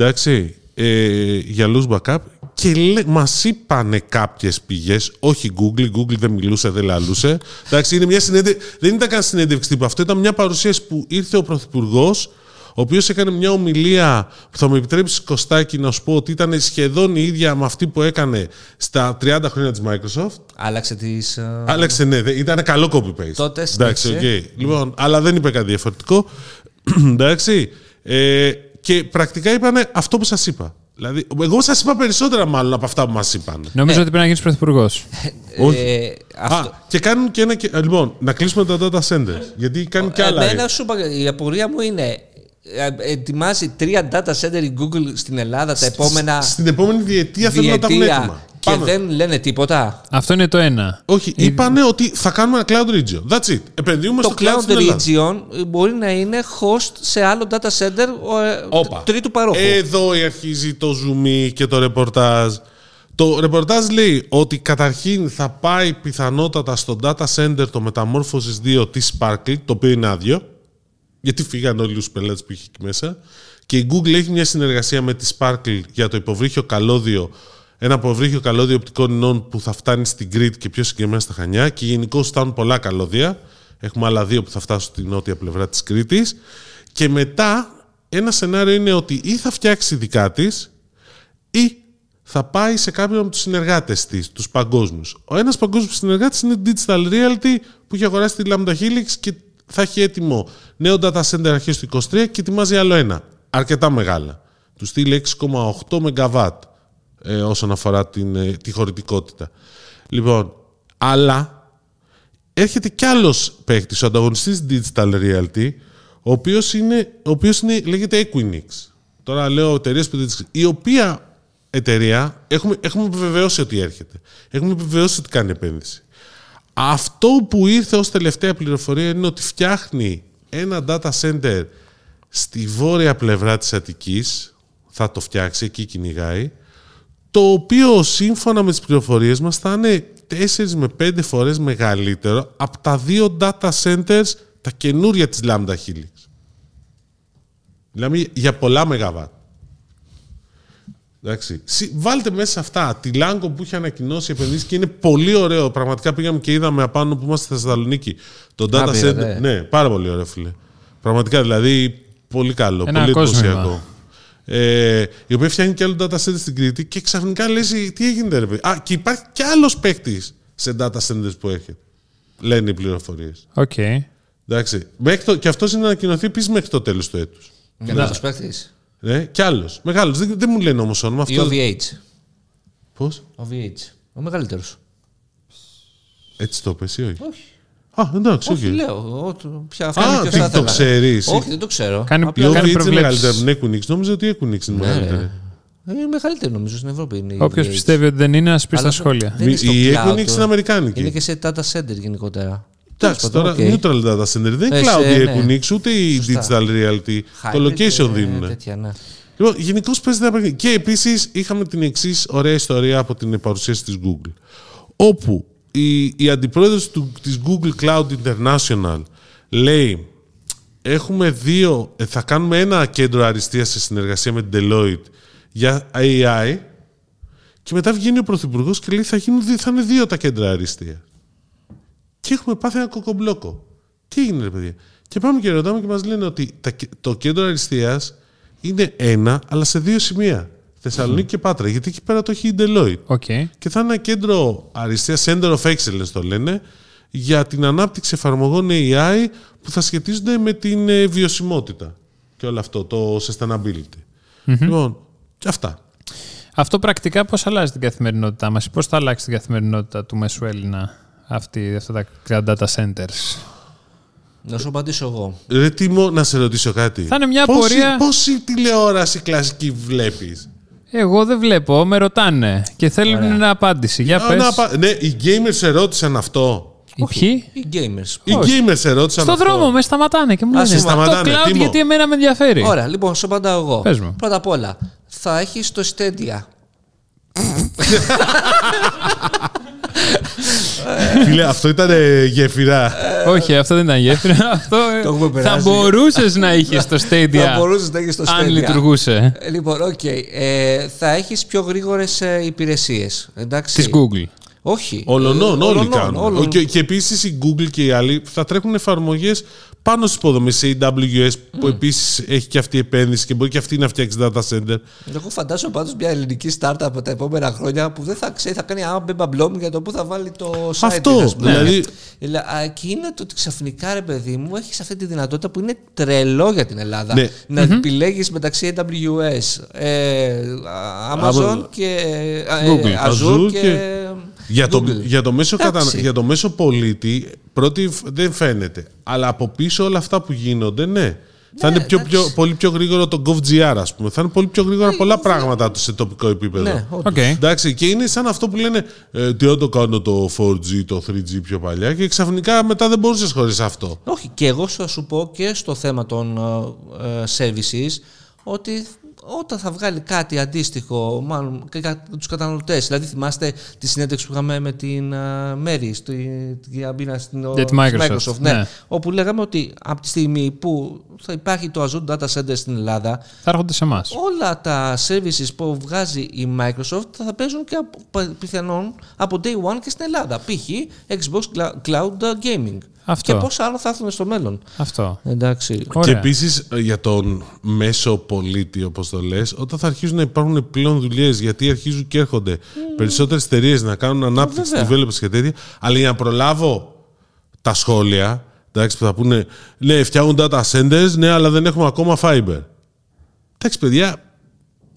Εντάξει, ε, για loose backup και λέ, μας είπανε κάποιες πηγές, όχι η Google, η Google δεν μιλούσε, δεν λαλούσε. Εντάξει, είναι μια συνέντε... δεν ήταν καν συνέντευξη τύπου, αυτό ήταν μια παρουσίαση που ήρθε ο Πρωθυπουργός, ο οποίος έκανε μια ομιλία που θα μου επιτρέψεις Κωστάκη να σου πω ότι ήταν σχεδόν η ίδια με αυτή που έκανε στα 30 χρόνια της Microsoft. Άλλαξε τις... ε, Άλλαξε, ναι, δεν- ήταν καλό copy-paste. Τότε Εντάξει, στήξε. οκ. Λοιπόν, αλλά δεν είπε κάτι διαφορετικό. Εντάξει. Ε, και πρακτικά είπανε αυτό που σας είπα. Δηλαδή, εγώ σας είπα περισσότερα μάλλον από αυτά που μας είπαν. Νομίζω ότι πρέπει να γίνεις πρωθυπουργός. όχι. ε, αυτό... Α, και κάνουν και ένα... και- ε, Λοιπόν, να κλείσουμε τα data centers. Γιατί κάνουν και άλλα. Εμένα σου είπα, η απορία μου είναι, ε, ετοιμάζει τρία data center η Google στην Ελλάδα τα επόμενα Στην επόμενη διετία θέλουν να τα έχουν διετία έτοιμα. και Πάμε. δεν λένε τίποτα. Αυτό είναι το ένα. Όχι, είπανε ότι θα κάνουμε ένα cloud region. That's it. Επενδύουμε Το στο cloud Cloud στην Ελλάδα. Region μπορεί να είναι host σε άλλο data center ε, Όπα. τρίτου παρόχου. Εδώ αρχίζει το zoom και το ρεπορτάζ. Το ρεπορτάζ λέει ότι καταρχήν θα πάει πιθανότατα στο data center το μεταμόρφωσης 2 της Sparkle, το οποίο είναι άδειο, γιατί φύγαν όλοι τους πελάτες που είχε εκεί μέσα. Και η Google έχει μια συνεργασία με τη Sparkle για το υποβρύχιο καλώδιο, ένα υποβρύχιο καλώδιο οπτικών ινών που θα φτάνει στην Crete και πιο συγκεκριμένα στα Χανιά και γενικώ φτάνουν πολλά καλώδια. Έχουμε άλλα δύο που θα φτάσουν στη νότια πλευρά της Κρήτης. Και μετά ένα σενάριο είναι ότι ή θα φτιάξει δικά της ή θα πάει σε κάποιον από τους συνεργάτες της, τους παγκόσμιους. Ο ένας παγκόσμιος συνεργάτης είναι η Digital Realty που έχει αγοράσει τη Lambda Helix και θα έχει έτοιμο νέο data center αρχές του 23 και ετοιμάζει άλλο ένα. Αρκετά μεγάλα. Του στείλει 6,8 ΜΒ ε, όσον αφορά την, ε, τη χωρητικότητα. Λοιπόν, αλλά έρχεται κι άλλος παίχτης, ο ανταγωνιστής Digital Realty, ο οποίος, είναι, ο οποίος είναι, λέγεται Equinix. Τώρα λέω εταιρείες που δεν τις ξέρω. Η οποία εταιρεία έχουμε, έχουμε επιβεβαιώσει ότι έρχεται. Έχουμε επιβεβαιώσει ότι κάνει επένδυση. Αυτό που ήρθε ως τελευταία πληροφορία είναι ότι φτιάχνει ένα data center στη βόρεια πλευρά της Αττικής, θα το φτιάξει, εκεί κυνηγάει, το οποίο σύμφωνα με τις πληροφορίες μας θα είναι 4 με 5 φορές μεγαλύτερο από τα δύο data centers, τα καινούρια της Lambda Helix. Μιλάμε για πολλά μεγαβάτ. Εντάξει. Συ- Βάλτε μέσα σε αυτά τη Λάγκο που είχε ανακοινώσει επενδύσει και είναι πολύ ωραίο. Πραγματικά πήγαμε και είδαμε απάνω που είμαστε στη Θεσσαλονίκη. Το data Α, center. πήγατε. Ναι, πάρα πολύ ωραίο, φίλε. Πραγματικά δηλαδή πολύ καλό. Ένα πολύ κόσμημα. εντυπωσιακό. Ε, η οποία φτιάχνει και άλλο data center στην Κρήτη και ξαφνικά λες τι έγινε ρε παιδί. Α, και υπάρχει και άλλος παίκτης σε data centers που έρχεται. Λένε οι πληροφορίες. Οκ. Εντάξει. Μέχρι το, και αυτός είναι να ανακοινωθεί επίσης μέχρι το τέλος του έτους. Για να το παίχτη. Ναι, κι άλλος. Μεγάλος. Δεν, δεν μου λένε όμως όνομα. Η Αυτό... OVH. Πώς; OVH. Ο μεγαλύτερος. Έτσι το πες ή όχι; Όχι. Α, εντάξει, Όχι, οκ. λέω. εγώ το- Ποια Α, αυτά είναι πιο τι, σαν το θέμα. ξέρεις. Όχι, δεν το ξέρω. Κάνει Η Απλά OVH κάνει είναι προβλέψεις. μεγαλύτερη από την Equinix. Νόμιζα ότι η Equinix είναι Ναι, μεγαλύτερη. ρε. Είναι μεγαλύτερη νομίζω στην Ευρώπη. Είναι η Όποιος VH. πιστεύει ότι δεν είναι, ας πει στα Αλλά σχόλια. δεν είναι στο Η cloud, Equinix είναι αμερικάνικη. Είναι και σε data center γενικότερα. Εντάξει, Τέλος τώρα πάντων, οκ. neutral data center. Δεν είναι Ε, cloud σε- η ναι. Equinix, ούτε η Σωστά. Digital Realty. Το Hybrid, location ε, δίνουν. τέτοια, ναι. Λοιπόν, γενικώς παίζεται ένα παιχνίδι. Και επίσης είχαμε την εξής ωραία ιστορία από την παρουσίαση της Google. Όπου η, η αντιπρόεδρος του, της Google Cloud International λέει έχουμε δύο, ε, θα κάνουμε ένα κέντρο αριστείας σε συνεργασία με την Deloitte για AI και μετά βγαίνει ο Πρωθυπουργός και λέει θα, γίνουν, δι- θα είναι δύο τα κέντρα αριστεία. Και έχουμε πάθει ένα κοκομπλόκο. Τι έγινε, ρε παιδιά; Και πάμε και ρωτάμε και μας λένε ότι τα κε- το κέντρο αριστείας είναι ένα, αλλά σε δύο σημεία. Θεσσαλονίκη και Πάτρα. Γιατί εκεί πέρα το έχει η Deloitte. Οκ. Και θα είναι ένα κέντρο αριστείας, Center of Excellence το λένε, για την ανάπτυξη εφαρμογών AI που θα σχετίζονται με την ε, βιωσιμότητα. Και όλο αυτό, το sustainability. Λοιπόν, και αυτά. Αυτό πρακτικά πώς αλλάζει την καθημερινότητά μας, πώς θα αλλάξει την καθημερινότητα του μέσου Έλληνα αυτή, αυτά τα data centers; Να σου απαντήσω εγώ. Ρε Τίμο, να σε ρωτήσω κάτι. Θα είναι μια πόση, πορεία- Πόση τηλεόραση κλασική βλέπεις; Εγώ δεν βλέπω, με ρωτάνε και θέλουν μια απάντηση. Για Α, πες. να πα- ναι, οι gamers σε ρώτησαν αυτό. Οι ποιοι; Οι gamers. Οι gamers σε ρώτησαν Στο αυτό. δρόμο με σταματάνε και μου Ας λένε σε το σταματάνε, cloud Τίμω. γιατί εμένα με ενδιαφέρει. Ωραία, λοιπόν, σου απαντάω εγώ. Πες μου. Πρώτα απ' όλα, θα έχεις το Stadia. Φίλε, αυτό ήταν ε, γέφυρα. Όχι, αυτό δεν ήταν γέφυρα. αυτό ε, Το έχουμε θα περάσει. μπορούσες να είχες το Stadia. Θα μπορούσες να έχει το Stadia. αν λειτουργούσε. Ε, Λοιπόν, οκ. Ε, θα έχεις πιο γρήγορες υπηρεσίες. Εντάξει. Της Google. Όχι. Ολονών, Ε, όλοι ολονών, κάνουν. όλων. Και, και επίσης η Google και οι άλλοι θα τρέχουν εφαρμογές πάνω στις υποδομές σε AWS που επίσης έχει και αυτή η επένδυση και μπορεί και αυτή να φτιάξει data center. Εγώ φαντάζομαι πάντως μια ελληνική startup από τα επόμενα χρόνια που δεν θα ξέρει, θα κάνει ένα α μπε μπα μπλομ για το πού θα βάλει το site. Αυτό, της, ας πούμε. δηλαδή- Ελα- α, Και είναι το ότι ξαφνικά ρε παιδί μου έχεις αυτή τη δυνατότητα που είναι τρελό για την Ελλάδα. Ναι. Να επιλέγεις μεταξύ AWS, ε, Amazon Amazon. και ε, Google. Azure, Azure και, και- Για το, Google. για, το μέσο κατα... Εντάξει. για το μέσο πολίτη, πρώτη φ- δεν φαίνεται. Αλλά από πίσω όλα αυτά που γίνονται, ναι. θα είναι πιο, πιο, πολύ πιο γρήγορο το gov.gr, ας πούμε. Θα είναι πολύ πιο γρήγορα πολλά πράγματα τους σε τοπικό επίπεδο. Ναι, όντως. Οκ. Εντάξει, και είναι σαν αυτό που λένε ε, τι αν το κάνω το 4G, το 3G πιο παλιά και ξαφνικά μετά δεν μπορούσες χωρίς αυτό. Όχι, και εγώ θα σου πω και στο θέμα των ε, ε, services ότι όταν θα βγάλει κάτι αντίστοιχο, μάλλον και για τους καταναλωτές, δηλαδή θυμάστε τη συνέντευξη που είχαμε με την uh, Μέρη, στην Αμπίνα στην Για τη Microsoft, ναι, ναι. όπου λέγαμε ότι από τη στιγμή που θα υπάρχει το Azure Data Center στην Ελλάδα, Θα έρχονται σε εμάς. όλα τα services που βγάζει η Microsoft θα παίζουν και από, πιθανόν από day one και στην Ελλάδα. Π.χ. Xbox Cla- Cloud Gaming. Αυτό. Και πόσα άλλα θα έρθουν στο μέλλον. Αυτό. Εντάξει. Ωραία. Και επίσης για τον μέσο πολίτη, όπως το λες, όταν θα αρχίζουν να υπάρχουν πλέον δουλειές, γιατί αρχίζουν και έρχονται περισσότερες εταιρείες να κάνουν ανάπτυξη, βέβαια. developers και τέτοια, αλλά για να προλάβω τα σχόλια, εντάξει, που θα πούνε, ναι, φτιάχνουν data centers, ναι, αλλά δεν έχουμε ακόμα fiber. Εντάξει, παιδιά,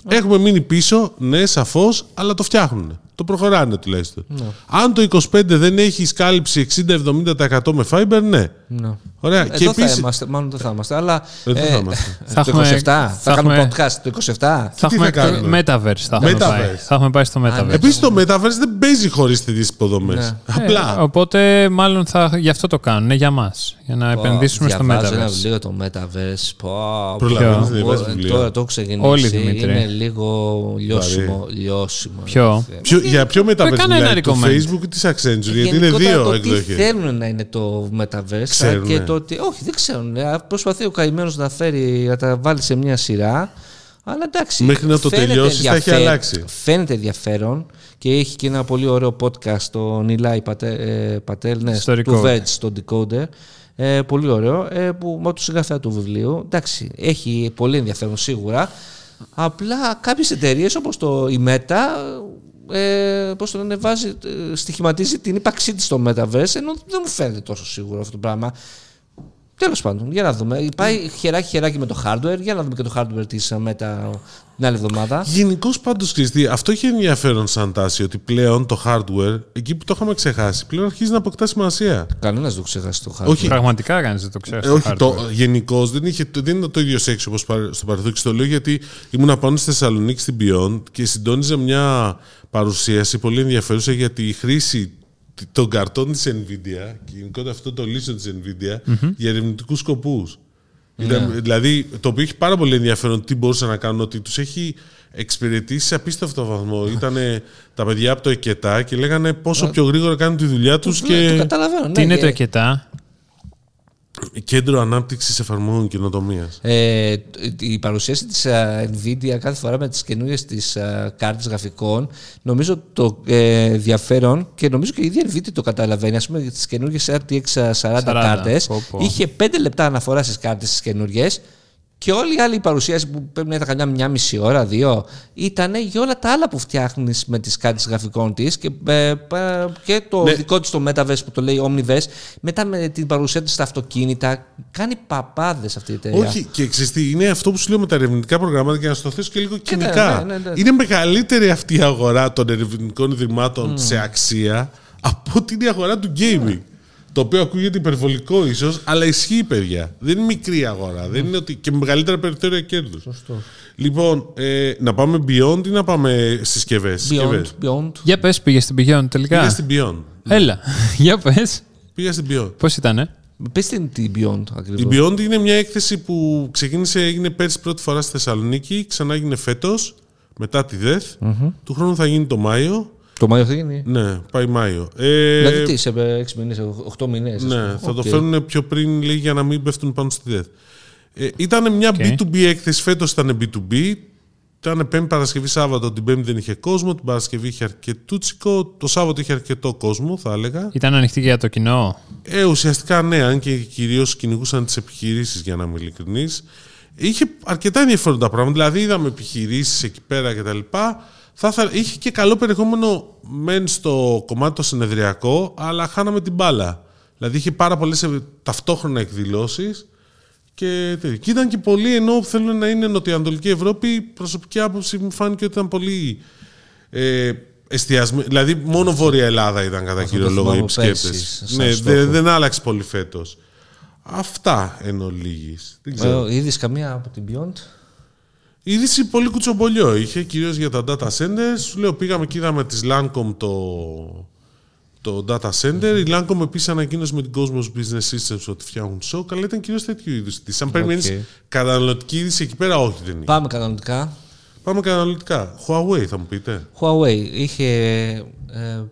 έχουμε μείνει πίσω, ναι, σαφώς, αλλά το φτιάχνουν. Το προχωράνε τουλάχιστον. Αν το 25 δεν έχει κάλυψη 60-70% με fiber, ναι. Ναι. Ωραία. Εδώ και θα επίσης, είμαστε, μάλλον δεν θα είμαστε, αλλά. Ε, δεν θα είμαστε. Θα το έχουμε- 27, θα, θα κάνουμε έχουμε- podcast το 27. Θα τι έχουμε θα κάνουμε; το Metaverse. Θα έχουμε, Metaverse. πάει. θα έχουμε πάει στο Metaverse. ναι. Επίσης το Metaverse δεν παίζει χωρίς τέτοιε υποδομές. Ναι. Ε, Απλά. οπότε μάλλον θα, γι' αυτό το κάνουν, για μας. Για να επενδύσουμε στο Διαβάζω ένα Metaverse. βιβλίο το Metaverse. Πω, Προλαβαίνεις πω, να διαβάζεις πω, βιβλία. Τώρα το έχω ξεκινήσει. Όλοι, Δημήτρη. Είναι λίγο λιώσιμο. λιώσιμο. Ποιο; Ποιο- για ποιο Metaverse έκανα ένα μιλάει, του recommend. Facebook ή της Accenture, γιατί είναι Γενικότερα δύο το τι εκδοχές. θέλουν να είναι το Metaverse Ξέρουνε. και το ότι. Όχι, δεν ξέρουν. Ε, Προσπαθεί ο καημένος να φέρει, να τα βάλει σε μια σειρά. Αλλά εντάξει. Μέχρι να το φαίνεται τελειώσεις θα έχει ενδιαφέρον- αλλάξει. Φαίνεται ενδιαφέρον και έχει και ένα πολύ ωραίο podcast το Νιλάι Πατέλ, ε, Πατέλ ναι, Στο του Record. Verge, στο Decoder. Ε, πολύ ωραίο, ε, που, με του συγγραφέα του βιβλίου. Εντάξει, έχει πολύ ενδιαφέρον σίγουρα. Απλά κάποιες εταιρείες όπως το η Meta, ε, πώς το λένε, βάζει, ε, στοιχηματίζει την ύπαρξή της στο Metaverse, ενώ δεν μου φαίνεται τόσο σίγουρο αυτό το πράγμα. Τέλος πάντων, για να δούμε. Πάει χεράκι-χεράκι με το hardware. Για να δούμε και το hardware της Meta την άλλη εβδομάδα. Γενικώς πάντως, Χριστί, αυτό έχει ενδιαφέρον σαν τάση ότι πλέον το hardware, εκεί που το είχαμε ξεχάσει, πλέον αρχίζει να αποκτά σημασία. Κανένας δεν το ξεχάσει το hardware. Όχι. Πραγματικά κανεί δεν το ξέρει. Ε, όχι, το, γενικώς δεν, είχε- δεν ήταν το ίδιο σεξ όπως στο παρελθόν. Και το λέω γιατί ήμουν πάνω στη Θεσσαλονίκη στην Beyond και συντόνιζε μια παρουσίαση πολύ ενδιαφέρουσα για τη χρήση των καρτών της Nvidia και γενικότερα αυτό το λύσιο της Nvidia για ερευνητικούς σκοπούς. Δηλαδή, το οποίο έχει πάρα πολύ ενδιαφέρον τι μπορούσαν να κάνουν, ότι τους έχει εξυπηρετήσει σε απίστευτο βαθμό. Ήταν τα παιδιά από το ΕΚΕΤΑ και λέγανε πόσο πιο γρήγορα κάνουν τη δουλειά τους Ναι, το και καταλαβαίνω. Τι ναι, είναι και- το ΕΚΕΤΑ. Κέντρο ανάπτυξης εφαρμογών καινοτομίας. Ε, η παρουσίαση της ε, Nvidia κάθε φορά με τις καινούριες της ε, κάρτες γραφικών νομίζω το ε, ενδιαφέρον και νομίζω και η ίδια Nvidia το καταλαβαίνει ας πούμε τις καινούριες RTX 40, 40, κάρτες πω, πω. είχε 5 λεπτά αναφορά στις κάρτες τις καινούριες και όλη η άλλη παρουσίαση που πρέπει να ήταν καμιά μια μισή ώρα, δύο, ήταν για όλα τα άλλα που φτιάχνεις με τις κάρτε γραφικών της και, ε, πα- και το Ναι. δικό της το Metaverse που το λέει Omniverse. Μετά με την παρουσία της στα αυτοκίνητα. Κάνει παπάδες αυτή η εταιρεία. Όχι, και εξιστή, είναι αυτό που σου λέω με τα ερευνητικά προγράμματα για να στο θέσω και λίγο κοινικά. ναι, ναι, ναι. Είναι μεγαλύτερη αυτή η αγορά των ερευνητικών ιδρυμάτων σε αξία από ότι είναι η αγορά του gaming. Το οποίο ακούγεται υπερβολικό ίσως, αλλά ισχύει, παιδιά. Δεν είναι μικρή αγορά. Δεν είναι ότι... και με μεγαλύτερα περιθώρια κέρδους. Λοιπόν, ε, να πάμε beyond ή να πάμε συσκευές; Beyond, beyond. Για πες, πήγες στην Beyond τελικά. Πήγα στην Beyond. Έλα, για πες. Πήγα στην beyond. Πώς ήτανε; Πες την την Beyond Η ακριβώς. Beyond είναι μια έκθεση που ξεκίνησε, έγινε πέρσι πρώτη φορά στη Θεσσαλονίκη, ξανά έγινε φέτος, μετά τη ΔΕΘ. Του χρόνου θα γίνει το Μάιο. Το Μάιο θα γίνει. Ναι, πάει Μάιο. Ε, Δηλαδή τι, σε 6 μήνες, 8 μήνες. ας ναι, πούμε. θα το Οκ. φέρουν πιο πριν λέει, για να μην πέφτουν πάνω στη ΔΕΘ. Ε, ήταν μια B2B έκθεση, φέτος ήταν B2B. Ήταν Πέμπτη Παρασκευή Σάββατο, την Πέμπτη δεν είχε κόσμο, την Παρασκευή είχε αρκετούτσικο, το Σάββατο είχε αρκετό κόσμο, θα έλεγα. Ήταν ανοιχτή και για το κοινό; Ε, ουσιαστικά ναι, αν και κυρίως κυνηγούσαν τις επιχειρήσεις, για να είμαι ειλικρινής. Είχε αρκετά ενδιαφέροντα πράγματα. Δηλαδή, είδαμε επιχειρήσεις εκεί πέρα κτλ. Θα, ήθελα- είχε και καλό περιεχόμενο μεν στο κομμάτι το συνεδριακό, αλλά χάναμε την μπάλα. Δηλαδή, είχε πάρα πολλές ταυτόχρονα εκδηλώσεις. Και, τέτοια. και ήταν και πολύ ενώ θέλουν να είναι Νοτιοανατολική Ευρώπη. Προσωπική άποψη μου φάνηκε ότι ήταν πολύ ε, εστιασμένη. Δηλαδή, μόνο Βόρεια Ελλάδα ήταν κατά κύριο το λόγο οι θυμάμαι επισκέπτες. πέρσι, σαν Ναι, στόχο. δεν, δεν άλλαξε πολύ φέτος. Αυτά εν ολίγης. Δεν ξέρω. Ε, είδες καμία από την Beyond; Η είδηση πολύ κουτσομπολιό είχε, κυρίως για τα data centers. Σου λέω, πήγαμε και είδαμε της Lancome το, το data center. Η Lancome επίσης ανακοίνωσε με την Cosmos Business Systems ότι φτιάχνουν show. Αλλά ήταν κυρίως τέτοιου είδους. της. Αν περιμένεις καταναλωτική είδηση εκεί πέρα, όχι δεν είναι. Πάμε κανονικά. Πάμε καταναλωτικά. Huawei θα μου πείτε. Huawei είχε ε,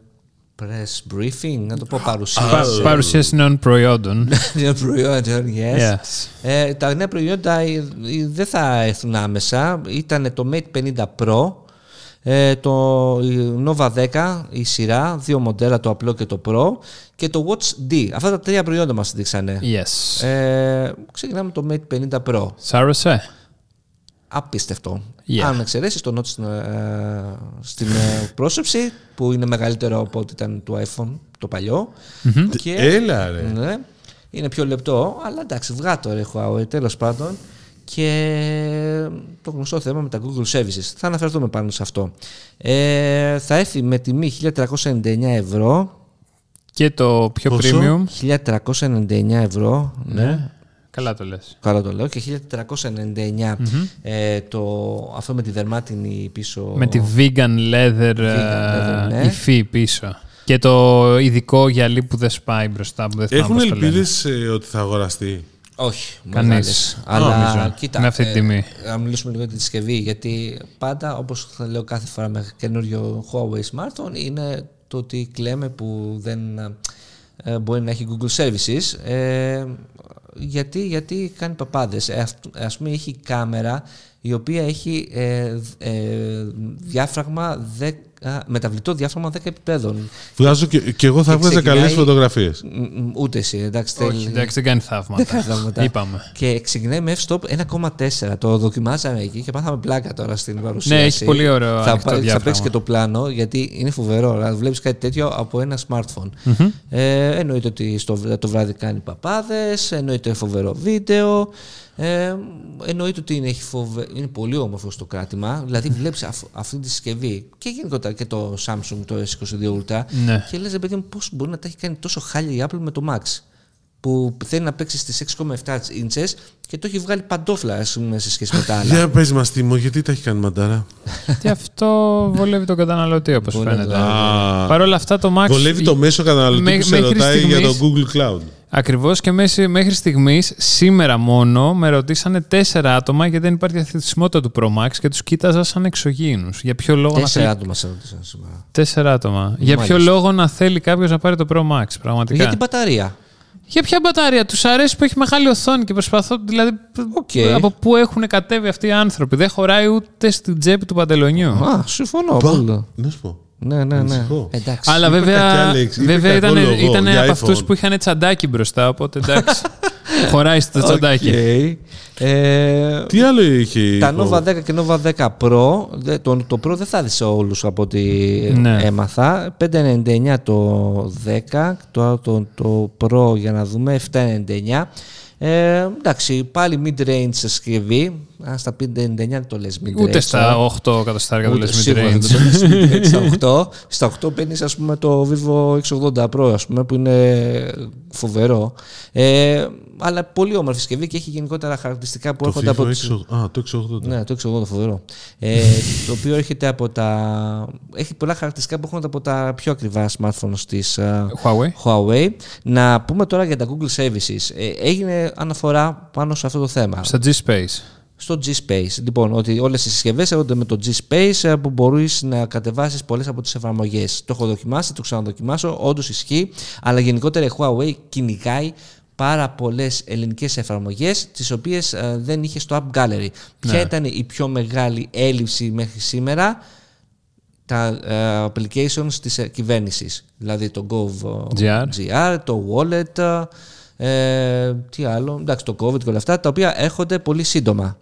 press briefing, να το πω Πα- παρουσίαση. Παρουσίαση νέων προϊόντων. Νέα προϊόντα, yes. Yes. Ε, τα νέα προϊόντα ε, ε, δεν θα έρθουν άμεσα. Ήταν το Mate 50 Pro, ε, το η Nova 10, η σειρά, δύο μοντέλα, το απλό και το Pro και το Watch D. Αυτά τα τρία προϊόντα μας δείξανε. Yes. Ε, ξεκινάμε το Mate 50 Pro. Σάρωσε. Απίστευτο. Yeah. Αν εξαιρέσεις το Note στην, ε, στην ε, πρόσωψη, που είναι μεγαλύτερο από ό,τι ήταν το iPhone το παλιό. Και, Έλα ρε. ναι, είναι πιο λεπτό, αλλά εντάξει, βγάτο ρε Huawei, τέλος πάντων. Και το γνωστό θέμα με τα Google Services. Θα αναφερθούμε πάνω σε αυτό. Ε, θα έρθει με τιμή 1399 ευρώ. Και το πιο Πόσο; premium. 1399 ευρώ. Ναι. Καλά το λες. Καλά το λέω. Και 1499 ε, το, αυτό με τη δερμάτινη πίσω. Με τη vegan leather, leather, ε, ναι. υφή πίσω. Και το ειδικό γυαλί που δεν σπάει μπροστά. Που δεν θυμάμαι Έχουν πώς το λένε. ελπίδες ε, ότι θα αγοραστεί; Όχι, Κανείς. μεγάλες. Α, Αλλά νομίζω. κοίτα, Με αυτή τη ε, τιμή. να μιλήσουμε λίγο για τη συσκευή. Γιατί πάντα, όπως θα λέω κάθε φορά με καινούριο Huawei smartphone, είναι το ότι κλαίμε που δεν ε, μπορεί να έχει Google Services. Ε, γιατί, γιατί κάνει παπάδες. Ε, αυτ- ας πούμε έχει κάμερα η οποία έχει ε, ε, διάφραγμα 10, μεταβλητό διάφραγμα 10 επιπέδων. Βγάζω και, και εγώ θα Και έβγαζα ξεκινάει- καλές φωτογραφίες. Μ, μ, Ούτε εσύ, εντάξει. Όχι, θέλει- εντάξει, δεν κάνει θαύματα. θαύματα. Είπαμε. Και ξεκινάει με f-stop 1,4. Το δοκιμάσαμε εκεί και πάθαμε πλάκα τώρα στην παρουσίαση. Ναι, έχει πολύ ωραίο Θα, ανοιχτό πα- θα διάφραγμα. παίξει και το πλάνο γιατί είναι φοβερό. Να βλέπεις κάτι τέτοιο από ένα smartphone. Ε, εννοείται ότι στο, το βράδυ κάνει παπάδες, εννοείται φοβερό βίντεο. Ε, εννοείται ότι είναι, έχει φοβε... είναι πολύ όμορφο στο κράτημα. Δηλαδή, βλέπεις αυτή τη συσκευή και γενικότερα και το Samsung το S22 Ultra. Ναι. Και λες, ρε παιδί μου, πώς μπορεί να τα έχει κάνει τόσο χάλια η Apple με το Max. Που θέλει να παίξει στις 6,7 inches και το έχει βγάλει παντόφλα ας πούμε, σε σχέση με τα άλλα. Για πες μας, Τίμω, γιατί τα έχει κάνει μαντάρα; Και αυτό βολεύει τον καταναλωτή, όπως Βολεύει φαίνεται. τον Α, Παρ' όλα αυτά το Max. Βολεύει το μέσο καταναλωτή Μέ- που σε μέχρι ρωτάει για το στιγμής- Google Cloud. Ακριβώς και μέση- μέχρι στιγμής, σήμερα μόνο, με ρωτήσανε τέσσερα άτομα γιατί δεν υπάρχει διαθεσιμότητα του Pro Max και τους κοίταζα σαν εξωγήινους. Για ποιο λόγο να Τέσσερα θέλει. άτομα σε ρωτήσαν σήμερα. Τέσσερα άτομα. Για ποιο Μάλιστα. λόγο να θέλει κάποιος να πάρει το Pro Max, πραγματικά; Για την μπαταρία. Για ποια μπαταρία, τους αρέσει που έχει μεγάλη οθόνη και προσπαθώ. Δηλαδή, Οκ. από πού έχουν κατέβει αυτοί οι άνθρωποι. Δεν χωράει ούτε στην τσέπη του παντελονιού. Α, συμφωνώ. πολύ. Να σου πω. Ναι, ναι, ναι. Ανησυχώ. Εντάξει. Αλλά Είπε βέβαια, κακιά λέξη, είπε βέβαια ήταν, κακό λόγο ήταν για από iPhone. αυτούς που είχαν τσαντάκι μπροστά. Οπότε εντάξει. χωράει στο τσαντάκι. Οκ. Ε, Τι άλλο είχε η τα Huawei? Nova 10 και Nova 10 Pro, δε- το, το Pro δεν θα δεις σε όλους από ό,τι Ναι. έμαθα. 599 το 10, το, το, το Pro για να δούμε 799. Ε, εντάξει, πάλι mid-range συσκευή. Αν στα 599 δεν το λες mid-range. Ούτε στα 8 εκατοστάρια το Ούτε λες σίγουρα mid-range. δεν το λες mid-range στα 8. Στα 8 παίρνεις ας πούμε το Vivo X80 Pro ας πούμε, που είναι φοβερό. Ε, αλλά πολύ όμορφη συσκευή και έχει γενικότερα χαρακτηριστικά που Το έρχονται από FIFA τις... 680. Α, το 680. Ναι, το 680 φοβερό. Ε, το οποίο έρχεται από τα... Έχει πολλά χαρακτηριστικά που έρχονται από τα πιο ακριβά smartphones της ε, Huawei. Huawei. Να πούμε τώρα για τα Google Services. Ε, έγινε αναφορά πάνω σε αυτό το θέμα. Στα G-Space. Στο G-Space. Λοιπόν, ότι όλες οι συσκευές έρχονται με το G-Space ε, που μπορείς να κατεβάσεις πολλές από τις εφαρμογές. Το έχω δοκιμάσει, το ξαναδοκιμάσω, όντως ισχύει, αλλά γενικότερα η Huawei κυνηγάει πάρα πολλές ελληνικές εφαρμογές τις οποίες ε, δεν είχε στο App Gallery. Ποια ήταν η πιο μεγάλη έλλειψη μέχρι σήμερα; Τα ε, applications της ε, κυβέρνησης. Δηλαδή το GR. GR, το Wallet, ε, τι άλλο, εντάξει το COVID και όλα αυτά, τα οποία έρχονται πολύ σύντομα.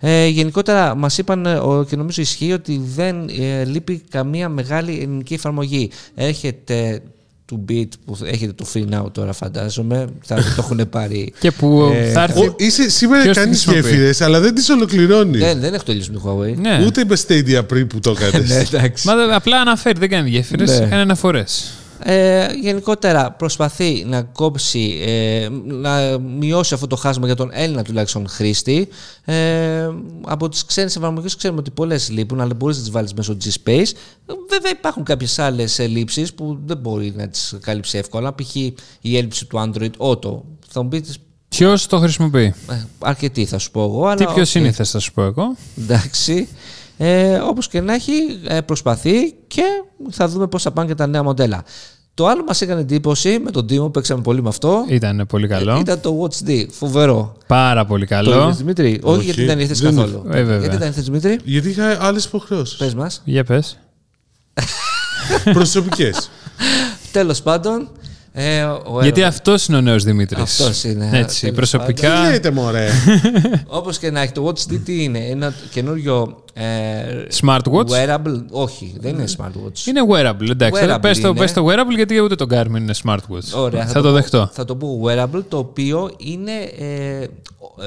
Ε, γενικότερα μας είπαν ε, ο- και νομίζω ισχύει ότι δεν ε, λείπει καμία μεγάλη ελληνική εφαρμογή. Έρχεται του Beat που έχετε το Free Now τώρα φαντάζομαι, θα το έχουν πάρει. Και που Ε, θα έρθει. Ο, είσαι, σήμερα Ποιος κάνεις τη χρησιμοποιεί; γέφυρες, αλλά δεν τις ολοκληρώνεις. δεν, δεν έχω τελειώσει με το Huawei. Ναι. Ούτε με Stadia πριν που το έκανες. Ναι, εντάξει. Μα δε- απλά αναφέρει, δεν κάνει γέφυρες, Ναι. κάνει αναφορές. Ε, γενικότερα προσπαθεί να κόψει, ε, να μειώσει αυτό το χάσμα για τον Έλληνα τουλάχιστον χρήστη. Ε, από τις ξένες εφαρμογές ξέρουμε ότι πολλές λείπουν, αλλά μπορείς να τις βάλεις μέσω G-Space. Βέβαια υπάρχουν κάποιες άλλες ελλείψεις που δεν μπορεί να τις καλύψει εύκολα. Π.χ. η έλλειψη του Android Auto. Θα μου πείτε, Ποιος το χρησιμοποιεί; ε, αρκετοί θα σου πω εγώ. Αλλά Τι πιο οκ. σύνηθε, θα σου πω εγώ. Εντάξει. Ε, όπως και να έχει, ε, προσπαθεί και θα δούμε πώς θα πάνε και τα νέα μοντέλα. Το άλλο μας έκανε εντύπωση με τον Τίμο, παίξαμε πολύ με αυτό. Ήταν πολύ καλό. Ήταν το Watch D. Φοβερό. Πάρα πολύ Το καλό. είδες, Δημήτρη. Όχι, Όχι, γιατί δεν ήρθες δεν καθόλου. ήρθα. Ε, βέβαια. γιατί δεν ήρθες Δημήτρη; Γιατί είχα άλλες υποχρεώσεις. Πες μας. Για πες. Προσωπικές. Τέλος πάντων. Ε, ο Γιατί έρωτα- αυτός είναι ο νέος Δημήτρης. Αυτός είναι, Έτσι, τέλος προσωπικά. Τι λέτε, μωρέ; Όπως και να έχει, το Watch D τι είναι. Ένα καινούριο ε, Smartwatch. wearable; Όχι, δεν είναι smartwatch. Είναι wearable, εντάξει. Wearable πες, το, είναι. πες το wearable γιατί ούτε το Garmin είναι smartwatch. Ωραία, θα, το, πω- δεχτώ. Θα το πω wearable, το οποίο είναι, ε,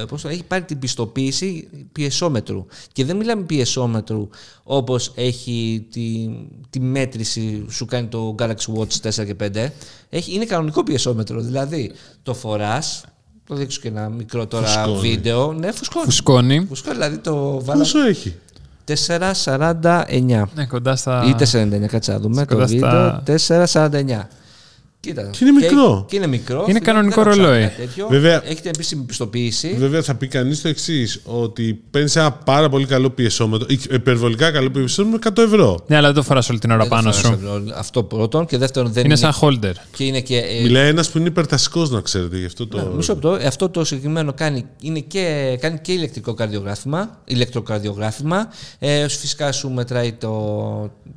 ε, πώς το- έχει πάρει την πιστοποίηση πιεσόμετρου. Και δεν μιλάμε πιεσόμετρου όπως έχει τη, τη μέτρηση σου κάνει το Galaxy Watch 4 και 5. Έχει, είναι κανονικό πιεσόμετρο, δηλαδή το φοράς, το δείξω και ένα μικρό τώρα Φουσκώνει. βίντεο. Ναι, φουσκώνει. Φουσκώνει. Φουσκώνει, δηλαδή το βάλαμε Πόσο έχει; 4,49. Ναι, κοντά στα. Ή 4,99, κάτσε να δούμε το κοντά βίντεο. 4,49. Κοίτα. Και είναι μικρό; Και, είναι μικρό. Είναι Δεν κανονικό έχω ρολόι. κάτι τέτοιο. Βέβαια- Έχετε επίσημη πιστοποίηση. Βέβαια θα πει κανείς το εξής, ότι παίρνεις ένα πάρα πολύ καλό πιεσόμετρο, υπερβολικά καλό πιεσόμετρο με 100 ευρώ. Ναι, αλλά δεν το φοράς όλη την ώρα Δεν το πάνω φέρνω σου. σε ευρώ. Αυτό πρώτον. Και δεύτερον, δεν Είναι είναι. σαν holder. Και είναι και. ε, Μιλάει ένας που είναι υπερτασικός, να ξέρετε, γι' αυτό το. Ναι, μισό λεπτό. Ε, Αυτό το συγκεκριμένο κάνει, είναι και, κάνει και ηλεκτρικό καρδιογράφημα, ηλεκτροκαρδιογράφημα. Ε, φυσικά σου μετράει το,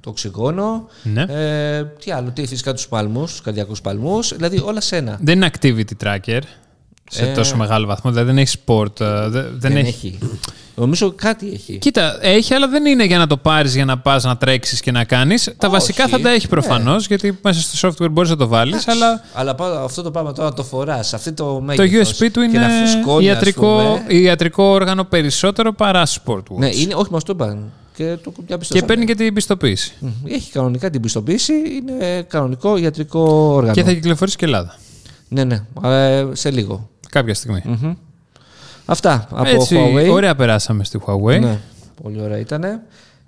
το οξυγόνο. Ναι. Ε, τι άλλο, τι, φυσικά τους παλμούς, τους καρδιακούς παλμούς. Δηλαδή όλα σε ένα. Δεν είναι activity tracker σε Ε, τόσο μεγάλο βαθμό. Δηλαδή δεν έχει sport. ε, δε- δεν, Δεν έχει. έχει. Νομίζω κάτι έχει. Κοίτα, έχει, αλλά δεν είναι για να το πάρεις για να πας να τρέξεις και να κάνεις. Τα Όχι, βασικά θα τα έχει προφανώς, γιατί μέσα στο software μπορείς να το βάλεις, αλλά Αλλά πάω- αυτό το πράγμα τώρα το φοράς, αυτό το το μέγεθος. USB του και είναι να φουσκώνει, ας ιατρικό, πούμε. ιατρικό όργανο περισσότερο παρά sport watch. Ναι, είναι, όχι, μας το είπαν. Και το και διαπιστώσαμε. παίρνει και την πιστοποίηση. Μμ, Έχει κανονικά την πιστοποίηση, είναι κανονικό ιατρικό όργανο. Και θα κυκλοφορήσει και Ελλάδα. Ναι, ναι, ε, σε λίγο. Κάποια στιγμή. Αυτά από Έτσι, Huawei. ωραία περάσαμε στη Huawei. Ναι, πολύ ωραία ήταν.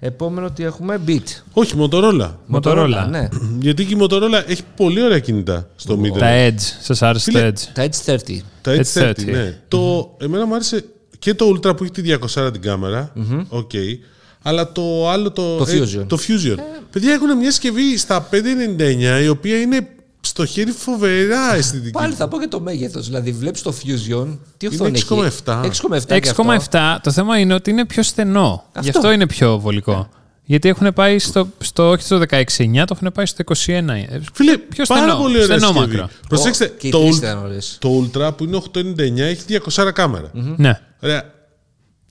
Επόμενο τι έχουμε, Beat. Όχι, Motorola. Motorola. Ναι. Γιατί και η Motorola έχει πολύ ωραία κινητά στο middle. Τα Edge. Σας άρεσε το Φίλε, Edge; Τα Edge 30. Τα Edge 30, Edge 30. ναι. Το, εμένα μου άρεσε και το Ultra που έχει τη 240 την καμερα οκ. Αλλά το άλλο το. Το ε, Fusion. το Fusion. Παιδιά έχουν μια συσκευή στα 599 η οποία είναι στο χέρι φοβερά αισθητική. Πάλι θα πω και το μέγεθος. Δηλαδή, βλέπεις το Fusion. Τι οθόνη έχει; 6,7. 6,7. και αυτό. 6,7. Το θέμα είναι ότι είναι πιο στενό. Γι' αυτό είναι πιο βολικό. Γιατί έχουν πάει στο, στο όχι στο 16,9, το έχουν πάει στο 21. Ε, Φίλε, Πιο πάρα στενό, πολύ ωραία στενό συσκευή. μακρό. Προσέξτε, Και οι το, τρεις Ul- ήταν ωραίες. το Ultra που είναι 899 έχει 200 κάμερα. Ναι. Ωραία.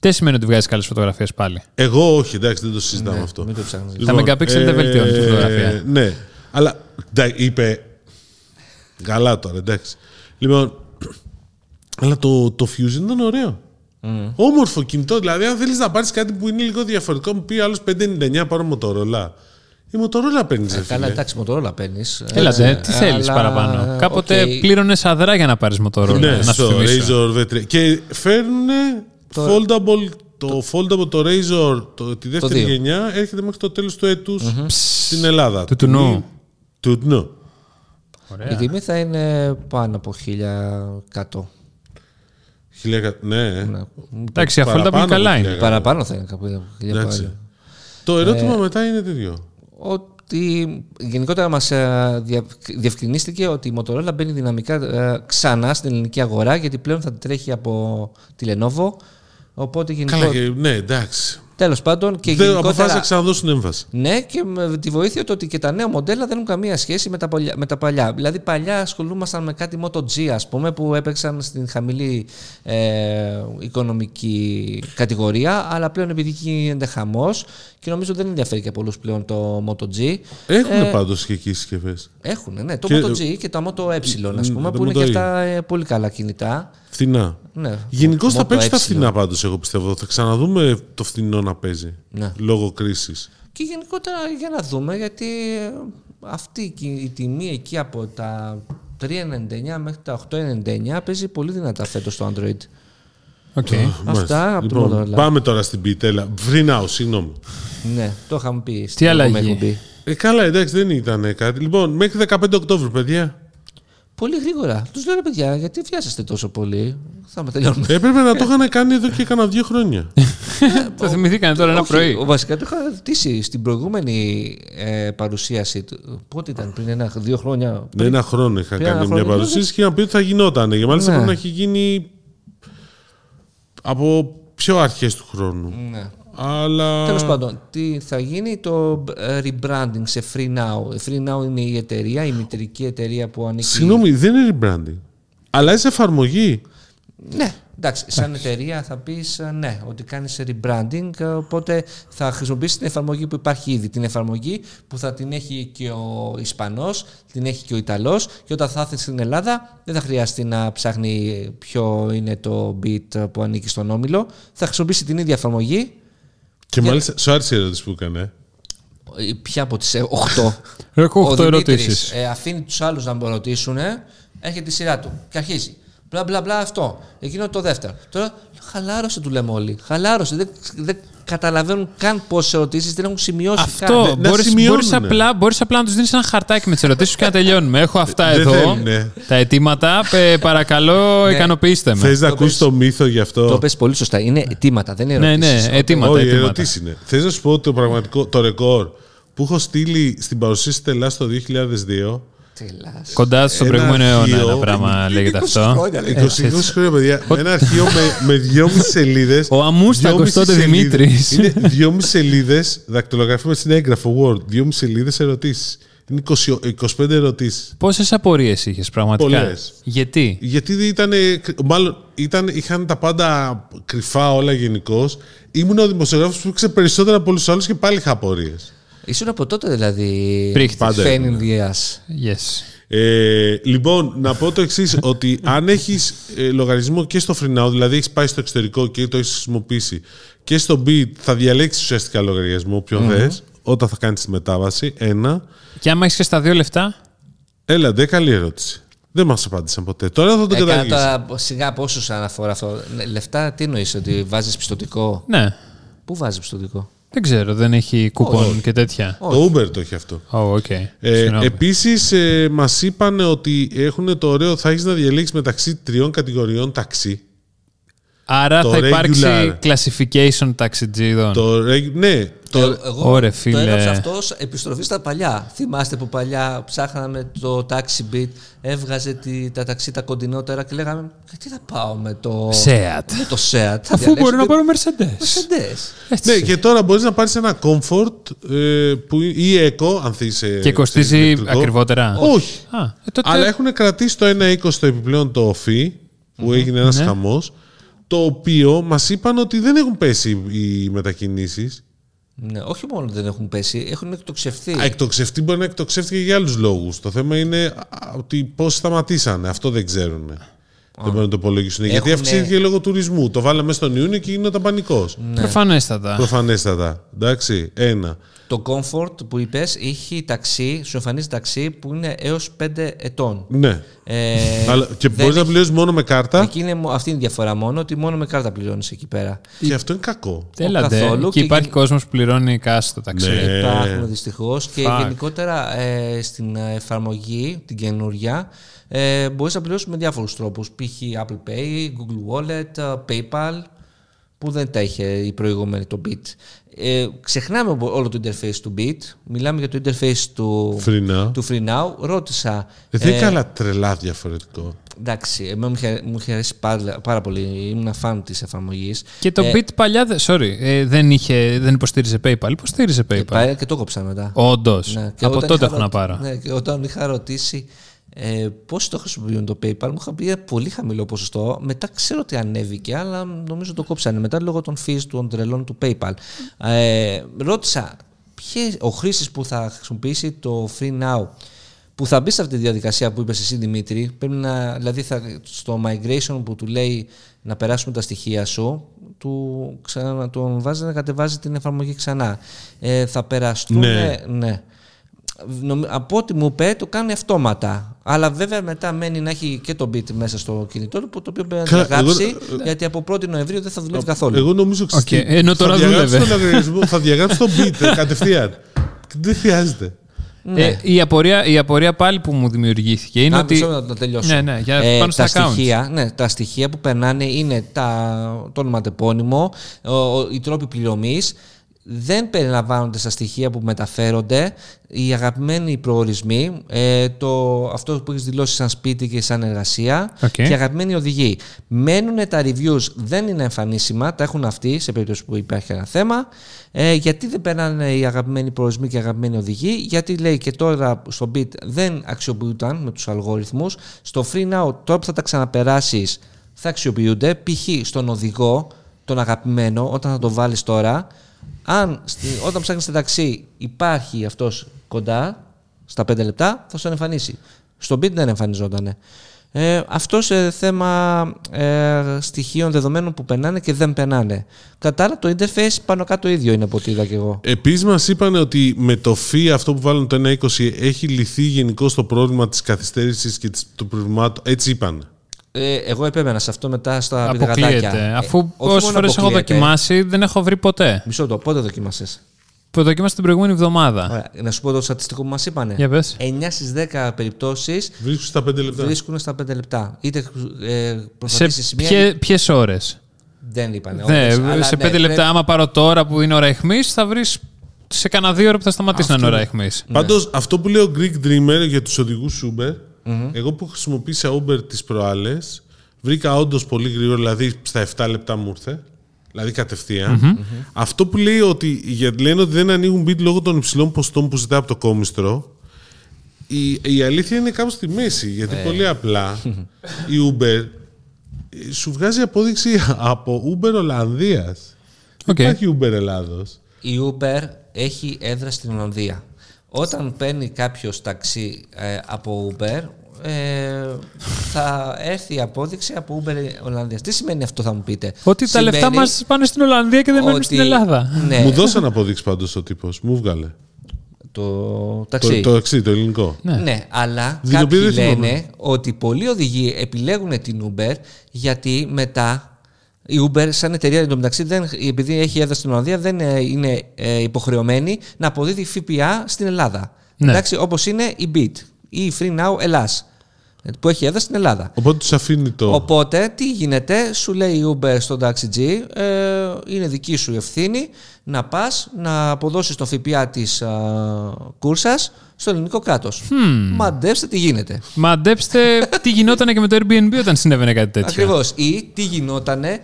Δεν σημαίνει ότι βγάζει καλές φωτογραφίες πάλι. Εγώ όχι, εντάξει, δεν το συζητάμε αυτό. Ναι, Μην το ψάχνεις. Τα megapixel δεν βελτιώνουν τη φωτογραφία. Ναι, αλλά εντάξει, είπε. Καλά τώρα, εντάξει. Λοιπόν, αλλά το, το Fusion ήταν ωραίο. Όμορφο κινητό. Δηλαδή, αν θέλεις να πάρεις κάτι που είναι λίγο διαφορετικό, μου πει άλλος 599 πάρω Motorola. Η Motorola παίρνεις. Ε, Καλά, εντάξει, Motorola παίρνεις. Έλατε, τι θέλεις παραπάνω; Κάποτε okay. πλήρωνες αδρά για να πάρεις Motorola. Ναι, να σου στο θυμίσω. Razor V3. Και φέρνουν foldable, το foldable, το Razor, το, τη δεύτερη δύο. γενιά, έρχεται μέχρι το τέλος του έτους στην Ελλάδα. Του τουνού. Του τουνού. Η τιμή θα είναι πάνω από 1100. Χιλιάκα- Ναι. Ναι. Εντάξει, αφού τα Παραπάνω πει καλά από είναι. χιλιάκα. Παραπάνω θα είναι κάπου. Εντάξει. Το ερώτημα μετά είναι τέτοιο. Ότι γενικότερα μας ε, δια- διευκρινίστηκε ότι η Motorola μπαίνει δυναμικά ε, ξανά στην ελληνική αγορά γιατί πλέον θα τρέχει από τη Lenovo. Οπότε γενικότερα. Καλά, και, ναι, εντάξει. Τέλος πάντων και Δεν αποφάσισαν γενικότερα. να ξαναδώσουν έμφαση. Ναι, και με τη βοήθεια του ότι και τα νέα μοντέλα δεν έχουν καμία σχέση με τα, παλιά, με τα παλιά. Δηλαδή, παλιά ασχολούμασταν με κάτι Moto G, ας πούμε, που έπαιξαν στην χαμηλή ε, οικονομική κατηγορία, αλλά πλέον επειδή γίνεται χαμός και νομίζω δεν ενδιαφέρει και πολλούς πλέον το Moto G. Έχουν Ε, πάντως και εκεί συσκευές. Έχουν, ναι, το Και- Moto G και το Moto Ε, ας πούμε, το που είναι Moto και E. αυτά ε, πολύ καλά κινητά. Φθηνά. Ναι, Γενικώς θα Moto παίξει τα Ε. φθηνά πάντως, εγώ πιστεύω. Θα ξαναδούμε το φθηνό να παίζει. Ναι. Λόγω κρίσης. Και γενικότερα για να δούμε, γιατί ε, αυτή η κι- η τιμή εκεί από τα 3,99 μέχρι τα 8,99 παίζει πολύ δυνατά φέτος στο Android. OK. Αυτά από το Λοιπόν, Motorola. πάμε τώρα στην Beat, έλα. Free Now, συγγνώμη. Ναι, το είχαμε πει. στην αλλαγή; προηγούμενη εκπομπή. Ε, καλά, εντάξει, δεν ήταν κάτι. Λοιπόν, μέχρι 15 Οκτώβρου, παιδιά. Πολύ γρήγορα. Τους λέω ρε παιδιά, γιατί βιάζεστε τόσο πολύ; Θα με τελειώνουμε. Έπρεπε να το είχαν κάνει εδώ και κάνα δύο χρόνια. Το θυμηθήκανε τώρα ένα Όχι, πρωί. ο- Βασικά το είχα ρωτήσει στην προηγούμενη ε, παρουσίαση. του- Πότε ήταν, πριν ένα-δύο χρόνια; Ναι, Πριν- ένα χρόνο είχα πριν ένα κάνει μια χρόνο, παρουσίαση και είχαν πει ότι θα γινόταν. Και μάλιστα Ναι. πρέπει να έχει γίνει από πιο αρχές του χρόνου. Ναι. Αλλά. Τέλος πάντων, τι θα γίνει το ε, rebranding σε Free Now. Free Now είναι η εταιρεία, η μητρική εταιρεία που ανήκει. Συγγνώμη, δεν είναι rebranding. Αλλάζει εφαρμογή. Ναι, εντάξει, σαν εταιρεία θα πεις ναι, ότι κάνεις rebranding. ε, Οπότε θα χρησιμοποιήσεις την εφαρμογή που υπάρχει ήδη. Την εφαρμογή που θα την έχει και ο Ισπανός, την έχει και ο Ιταλός. Και όταν θα έρθει στην Ελλάδα, δεν θα χρειαστεί να ψάχνει ποιο είναι το bit που ανήκει στον όμιλο. Θα χρησιμοποιήσει την ίδια εφαρμογή. Και μάλιστα, σου άρεσε η ερώτηση που έκανε. Ε, Ποια από τις 8. Έχω Ο 8 Δημήτρης, ερωτήσεις. Ε, αφήνει τους άλλους να με ρωτήσουν, έρχεται τη σειρά του και αρχίζει. Μπλα μπλα μπλα αυτό. Εκείνο το δεύτερο. Τώρα χαλάρωσε του λέμε όλοι. Χαλάρωσε. Δεν, δεν καταλαβαίνουν καν πόσε ερωτήσεις δεν έχουν σημειώσει Αυτό. καν. να Μπορείς, σημειώνουνε. μπορείς απλά, μπορείς απλά να τους δίνεις ένα χαρτάκι με τις ερωτήσεις και να τελειώνουμε. Έχω αυτά Δεν εδώ. θέλουνε. Τα αιτήματα. Πε, παρακαλώ, ικανοποιήστε με. Θες να Το ακούσεις πες. το μύθο γι' αυτό; Το πες πολύ σωστά. Είναι αιτήματα, δεν είναι Ναι, ερωτήσεις. ναι, αιτήματα. Όχι, αιτήματα. ερωτήσεις είναι. Θες να σου πω το πραγματικό, το ρεκόρ που έχω στείλει στην παρουσίαση της Ελλάδα το 2002. Τελάς. Κοντά στο Ένα προηγούμενο αιώνα αρχείο. ένα πράγμα λέγεται 20 αυτό. χρόνια, λέει. 20 20 χρόνια, παιδιά. Ένα αρχείο με, με 2,5 σελίδες. Ο Αμούστακος τότε Δημήτρης. Είναι 2,5 σελίδες δακτυλογραφημένε στην έγγραφο Word. 2,5 σελίδες ερωτήσεις. Είναι 20 25 ερωτήσεις. Πόσες απορίες είχες πραγματικά; Πολλές. Γιατί; Γιατί ήταν, μάλλον ήταν, είχαν τα πάντα κρυφά όλα γενικώς. Ήμουν ο δημοσιογράφος που ήξερε περισσότερα από όλους τους άλλους και πάλι είχα απορίες. Ήσουν από τότε δηλαδή. Πρίχτης. Πάντα Pain in ήμουν. the ass. Yes. Ε, λοιπόν, να πω το εξής: ότι αν έχεις λογαριασμό και στο FreeNow, δηλαδή έχεις πάει στο εξωτερικό και το έχεις χρησιμοποιήσει και στο Beat, θα διαλέξεις ουσιαστικά λογαριασμό ποιον θες, όταν θα κάνεις τη μετάβαση. Ένα. Και άμα έχεις και στα δύο λεφτά; Έλα, ντε, καλή ερώτηση. Δεν μας απάντησαν ποτέ. Τώρα θα το Έκανα καταργήσω. τώρα σιγά πόσους αναφορά αυτό. Ναι, Λεφτά, τι εννοείς, ότι βάζεις πιστοτικό; Ναι. Πού βάζεις πιστοτικό; Δεν ξέρω, δεν έχει κουπόν και τέτοια. Το Uber το έχει αυτό. Ω, οκ. Ε, Συγγνώμη. Επίσης, ε, μας είπαν ότι έχουν το ωραίο, θα έχεις να διαλέξεις μεταξύ τριών κατηγοριών ταξί. Άρα το θα υπάρξει regular. classification ταξιτζίδων. Το, reg- ναι, το, Ε, εγώ Ωρε, το φίλε. έγραψα αυτός ως επιστροφή στα παλιά. Θυμάστε που παλιά ψάχναμε το taxi beat, έβγαζε τη, τα ταξί τα κοντινότερα και λέγαμε Γιατί θα πάω με το. Seat. Με το Seat. Θα Αφού μπορώ να διαλέξω πάρω το Mercedes. Mercedes. Έτσι. Ναι, και τώρα μπορείς να πάρεις ένα comfort ε, που, ή eco, αν θες, ε, Και κοστίζει ηλεκτρικό. ακριβότερα; Όχι. Α, ε, τότε... Αλλά έχουν κρατήσει το 1,20 το επιπλέον το fee που έγινε ένας Ναι. χαμός το οποίο μας είπαν ότι δεν έχουν πέσει οι μετακινήσεις. Ναι, όχι μόνο δεν έχουν πέσει, έχουν εκτοξευθεί. Εκτοξευτεί μπορεί να εκτοξεύτηκε για άλλους λόγους. Το θέμα είναι α, ότι πώς σταματήσανε. Αυτό δεν ξέρουν. Δεν μπορούν να το υπολογίσουν. Γιατί Έχουνε- αυξήθηκε λόγω τουρισμού. Το βάλαμε στον Ιούνιο και γινόταν πανικός. Ναι. Προφανέστατα. Προφανέστατα. Εντάξει. Ένα. Το comfort που είπες είχε ταξί, σου εμφανίζει ταξί που είναι έως 5 ετών. Ναι. Ε, Αλλά και δεν μπορείς να έχει- πληρώσεις μόνο με κάρτα; Εκεί είναι, μο- αυτή είναι η διαφορά μόνο, ότι μόνο με κάρτα πληρώνεις εκεί πέρα. Και αυτό είναι κακό. Έλατε. καθόλου Και και υπάρχει γι- κόσμος που πληρώνει cash το ταξί. Ναι. Υπάρχουν δυστυχώς και Fuck. γενικότερα ε, στην ε, εφαρμογή, την καινούρια, ε, μπορείς να πληρώσεις με διάφορους τρόπους. Π.χ. Apple Pay, Google Wallet, ε, PayPal, που δεν τα είχε η προηγούμενη το Bit. Ε, ξεχνάμε όλο το interface του Bit. Μιλάμε για το interface του Free now. του Free Now. Ρώτησα. Ε, δεν ε, είναι καλά τρελά διαφορετικό. Εντάξει, εμένα μου είχε, μου είχε αρέσει πάρα, πάρα πολύ. Ήμουν φαν της εφαρμογής. Και το Bit παλιά, δε- sorry, ε, δεν, είχε, δεν υποστήριζε PayPal. Υποστήριζε PayPal; Και το κόψα μετά. Όντως. Ναι, και Από όταν τότε είχα έχω να ρω- πάρω. Ναι, και όταν είχα ρωτήσει ε, πώς το χρησιμοποιούν το PayPal, μου είχαν πει «Ε, πολύ χαμηλό ποσοστό. Μετά ξέρω ότι ανέβηκε, αλλά νομίζω το κόψανε μετά λόγω των fees των τρελών του PayPal. Ε, ρώτησα ποιες, ο χρήστη που θα χρησιμοποιήσει το Free Now που θα μπει σε αυτή τη διαδικασία που είπες εσύ Δημήτρη, πρέπει να, δηλαδή θα, στο migration που του λέει να περάσουμε τα στοιχεία σου, του, ξανά, τον βάζει να κατεβάζει την εφαρμογή ξανά. Ε, θα περαστούν, Ναι. ναι. Νομι- Από ό,τι μου είπε, το κάνει αυτόματα. Αλλά βέβαια μετά μένει να έχει και το Beat μέσα στο κινητό του, το οποίο πρέπει να Καλά, διαγράψει, εγώ- γιατί από 1η Νοεμβρίου δεν θα δουλεύει καθόλου. Εγώ νομίζω Οκ, ότι ενώ τώρα θα διαγράψει δούλευε. το λογαριασμό, θα διαγράψει το Beat ε, κατευθείαν. Δεν χρειάζεται. Ναι. Ε, η, απορία, η απορία πάλι που μου δημιουργήθηκε είναι Α, ότι. μισό να το τελειώσω. Ναι, ναι, για Ε, πάνω στα τα accounts. στοιχεία, ναι, τα στοιχεία που περνάνε είναι τα, το ονοματεπώνυμο, ο, ο, οι τρόποι πληρωμής, δεν περιλαμβάνονται στα στοιχεία που μεταφέρονται οι αγαπημένοι προορισμοί, ε, το, αυτό που έχεις δηλώσει σαν σπίτι και σαν εργασία Οκ. και οι αγαπημένοι οδηγοί. Μένουν τα reviews, δεν είναι εμφανίσιμα, τα έχουν αυτοί σε περίπτωση που υπάρχει ένα θέμα. Ε, γιατί δεν περνάνε οι αγαπημένοι προορισμοί και οι αγαπημένοι οδηγοί, γιατί λέει και τώρα στο Bit δεν αξιοποιούνταν με τους αλγόριθμους. Στο Free Now, τώρα που θα τα ξαναπεράσεις, θα αξιοποιούνται. Π.χ. στον οδηγό, τον αγαπημένο, όταν θα το βάλεις τώρα, αν στη, όταν ψάχνεις ταξί υπάρχει αυτός κοντά, στα 5 λεπτά, θα στον εμφανίσει. Στο Bit δεν εμφανιζόταν. Ε, αυτό σε θέμα ε, στοιχείων δεδομένων που περνάνε και δεν περνάνε. Κατά άλλα, το interface πάνω κάτω ίδιο είναι από ό,τι είδα και εγώ. Επίσης, μας είπαν ότι με το φύ αυτό που βάλουν το 1,20 έχει λυθεί γενικώς το πρόβλημα της καθυστέρησης και της- του προβλημάτων. Έτσι είπαν. Ε, εγώ επέμενα σε αυτό μετά στα Αποκλείεται. πιδεγατάκια. Αφού Ε, όχι όσε μόνο φορές έχω αποκλείεται. δοκιμάσει, δεν έχω βρει ποτέ. Μισό το, πότε δοκίμασες; Που δοκίμασα την προηγούμενη εβδομάδα. Ωραία. Να σου πω το στατιστικό που μας είπανε. Για πες. 9 στις 10 περιπτώσεις Βρίσκω στα 5 λεπτά. βρίσκουν στα 5 λεπτά. Είτε ε, Σε προσπαθήσει μία. ποιες ώρες; Δεν είπανε. Ναι, όλες, αλλά σε ναι, πέντε λεπτά, πρέπει- άμα πάρω τώρα που είναι ώρα αιχμής, θα βρεις σε κανένα δύο ώρα που θα σταματήσει να είναι ώρα αιχμής. Πάντως, αυτό που λέει ο Greek Dreamer για τους οδηγούς Uber, εγώ που χρησιμοποίησα Uber τις προάλλες, βρήκα όντως πολύ γρήγορα, δηλαδή στα 7 λεπτά μου ήρθε. Δηλαδή κατευθείαν. Αυτό που λέει ότι γιατί λένε ότι δεν ανοίγουν beat λόγω των υψηλών ποστών που ζητάει από το κόμιστρο. Η, η αλήθεια είναι κάπου στη μέση. Γιατί πολύ απλά η Uber ε, σου βγάζει απόδειξη από Uber Ολλανδίας. Οκ. Δεν υπάρχει Uber Ελλάδος. Η Uber έχει έδρα στην Ολλανδία. Όταν παίρνει κάποιος ταξί ε, από Uber, ε, θα έρθει η απόδειξη από Uber Ολλανδίας. Τι σημαίνει αυτό, θα μου πείτε; Ότι τα λεφτά Σημαίνει μας πάνε στην Ολλανδία και δεν μένουν ότι- στην Ελλάδα. Ναι, Μου δώσαν απόδειξη πάντως ο τύπος. Μου βγάλε. το Το, ταξί. το εξή, το ελληνικό. Ναι. αλλά Δεν το κάποιοι πήρε, δεν θυμάμαι. λένε ότι πολλοί οδηγοί επιλέγουν την Uber γιατί μετά η Uber σαν εταιρεία εντωμεταξύ δεν, επειδή έχει έδρα στην Ολλανδία δεν ε, είναι ε, υποχρεωμένη να αποδίδει ΦΠΑ στην Ελλάδα. Ναι. Εντάξει, όπως είναι η Bit ή η Free Now Ελλάς που έχει έδρα στην Ελλάδα. Οπότε τους αφήνει το. Οπότε τι γίνεται, σου λέει η Uber στον Taxi G, ε, είναι δική σου ευθύνη να πας να αποδώσεις το ΦΠΑ της α, κούρσας στο ελληνικό κράτος. Μαντέψτε τι γίνεται. Μαντέψτε τι γινόταν και με το Airbnb όταν συνέβαινε κάτι τέτοιο. Ακριβώς. Ή τι γινότανε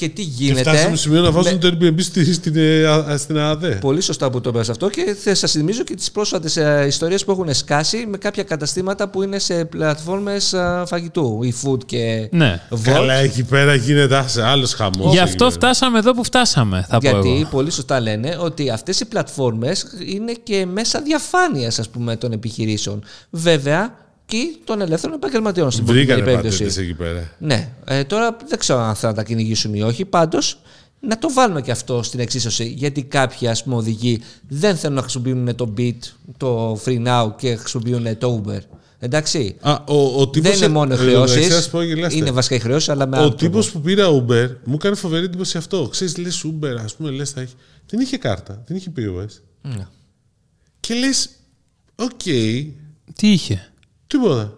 και τι και γίνεται. φτάσαμε στο σημείο να βάζουν με- το Airbnb στη, στην, ε, α- στην ΑΔΕ. Πολύ σωστά που το είπες αυτό και θα σας θυμίζω και τις πρόσφατες ε, ιστορίες που έχουν σκάσει με κάποια καταστήματα που είναι σε πλατφόρμες α, φαγητού, η Food και Ναι. Volt. Καλά, εκεί πέρα γίνεται άλλος χαμός. Γι' αυτό φτάσαμε εδώ που φτάσαμε, θα πω Γιατί εγώ. πολύ σωστά λένε ότι αυτές οι πλατφόρμες είναι και μέσα διαφάνειας ας πούμε των επιχειρήσεων. Βέβαια και των ελεύθερων επαγγελματιών στην Βρήκανε προκειμένη περίπτωση. πατέντες εκεί πέρα. Ναι. Ε, τώρα δεν ξέρω αν θα τα κυνηγήσουν ή όχι. Πάντως να το βάλουμε και αυτό στην εξίσωση. Γιατί κάποιοι ας πούμε οδηγοί δεν θέλουν να χρησιμοποιούν το Beat, το Free Now και χρησιμοποιούν το Uber. Εντάξει. Α, ο, ο τύπος, δεν είναι μόνο ε, χρεώσεις. εντάξει, να σου πω, γελάστε. Είναι βασικά οι χρεώσεις, αλλά με Ο άλλο τύπος τρόπο. που πήρα Uber μου έκανε φοβερή εντύπωση αυτό. Ξέρεις, λες Uber, ας πούμε, λες θα έχει. Δεν είχε κάρτα, δεν είχε POS. Ναι. Και λες, οκ, Τι είχε; Τίποτα.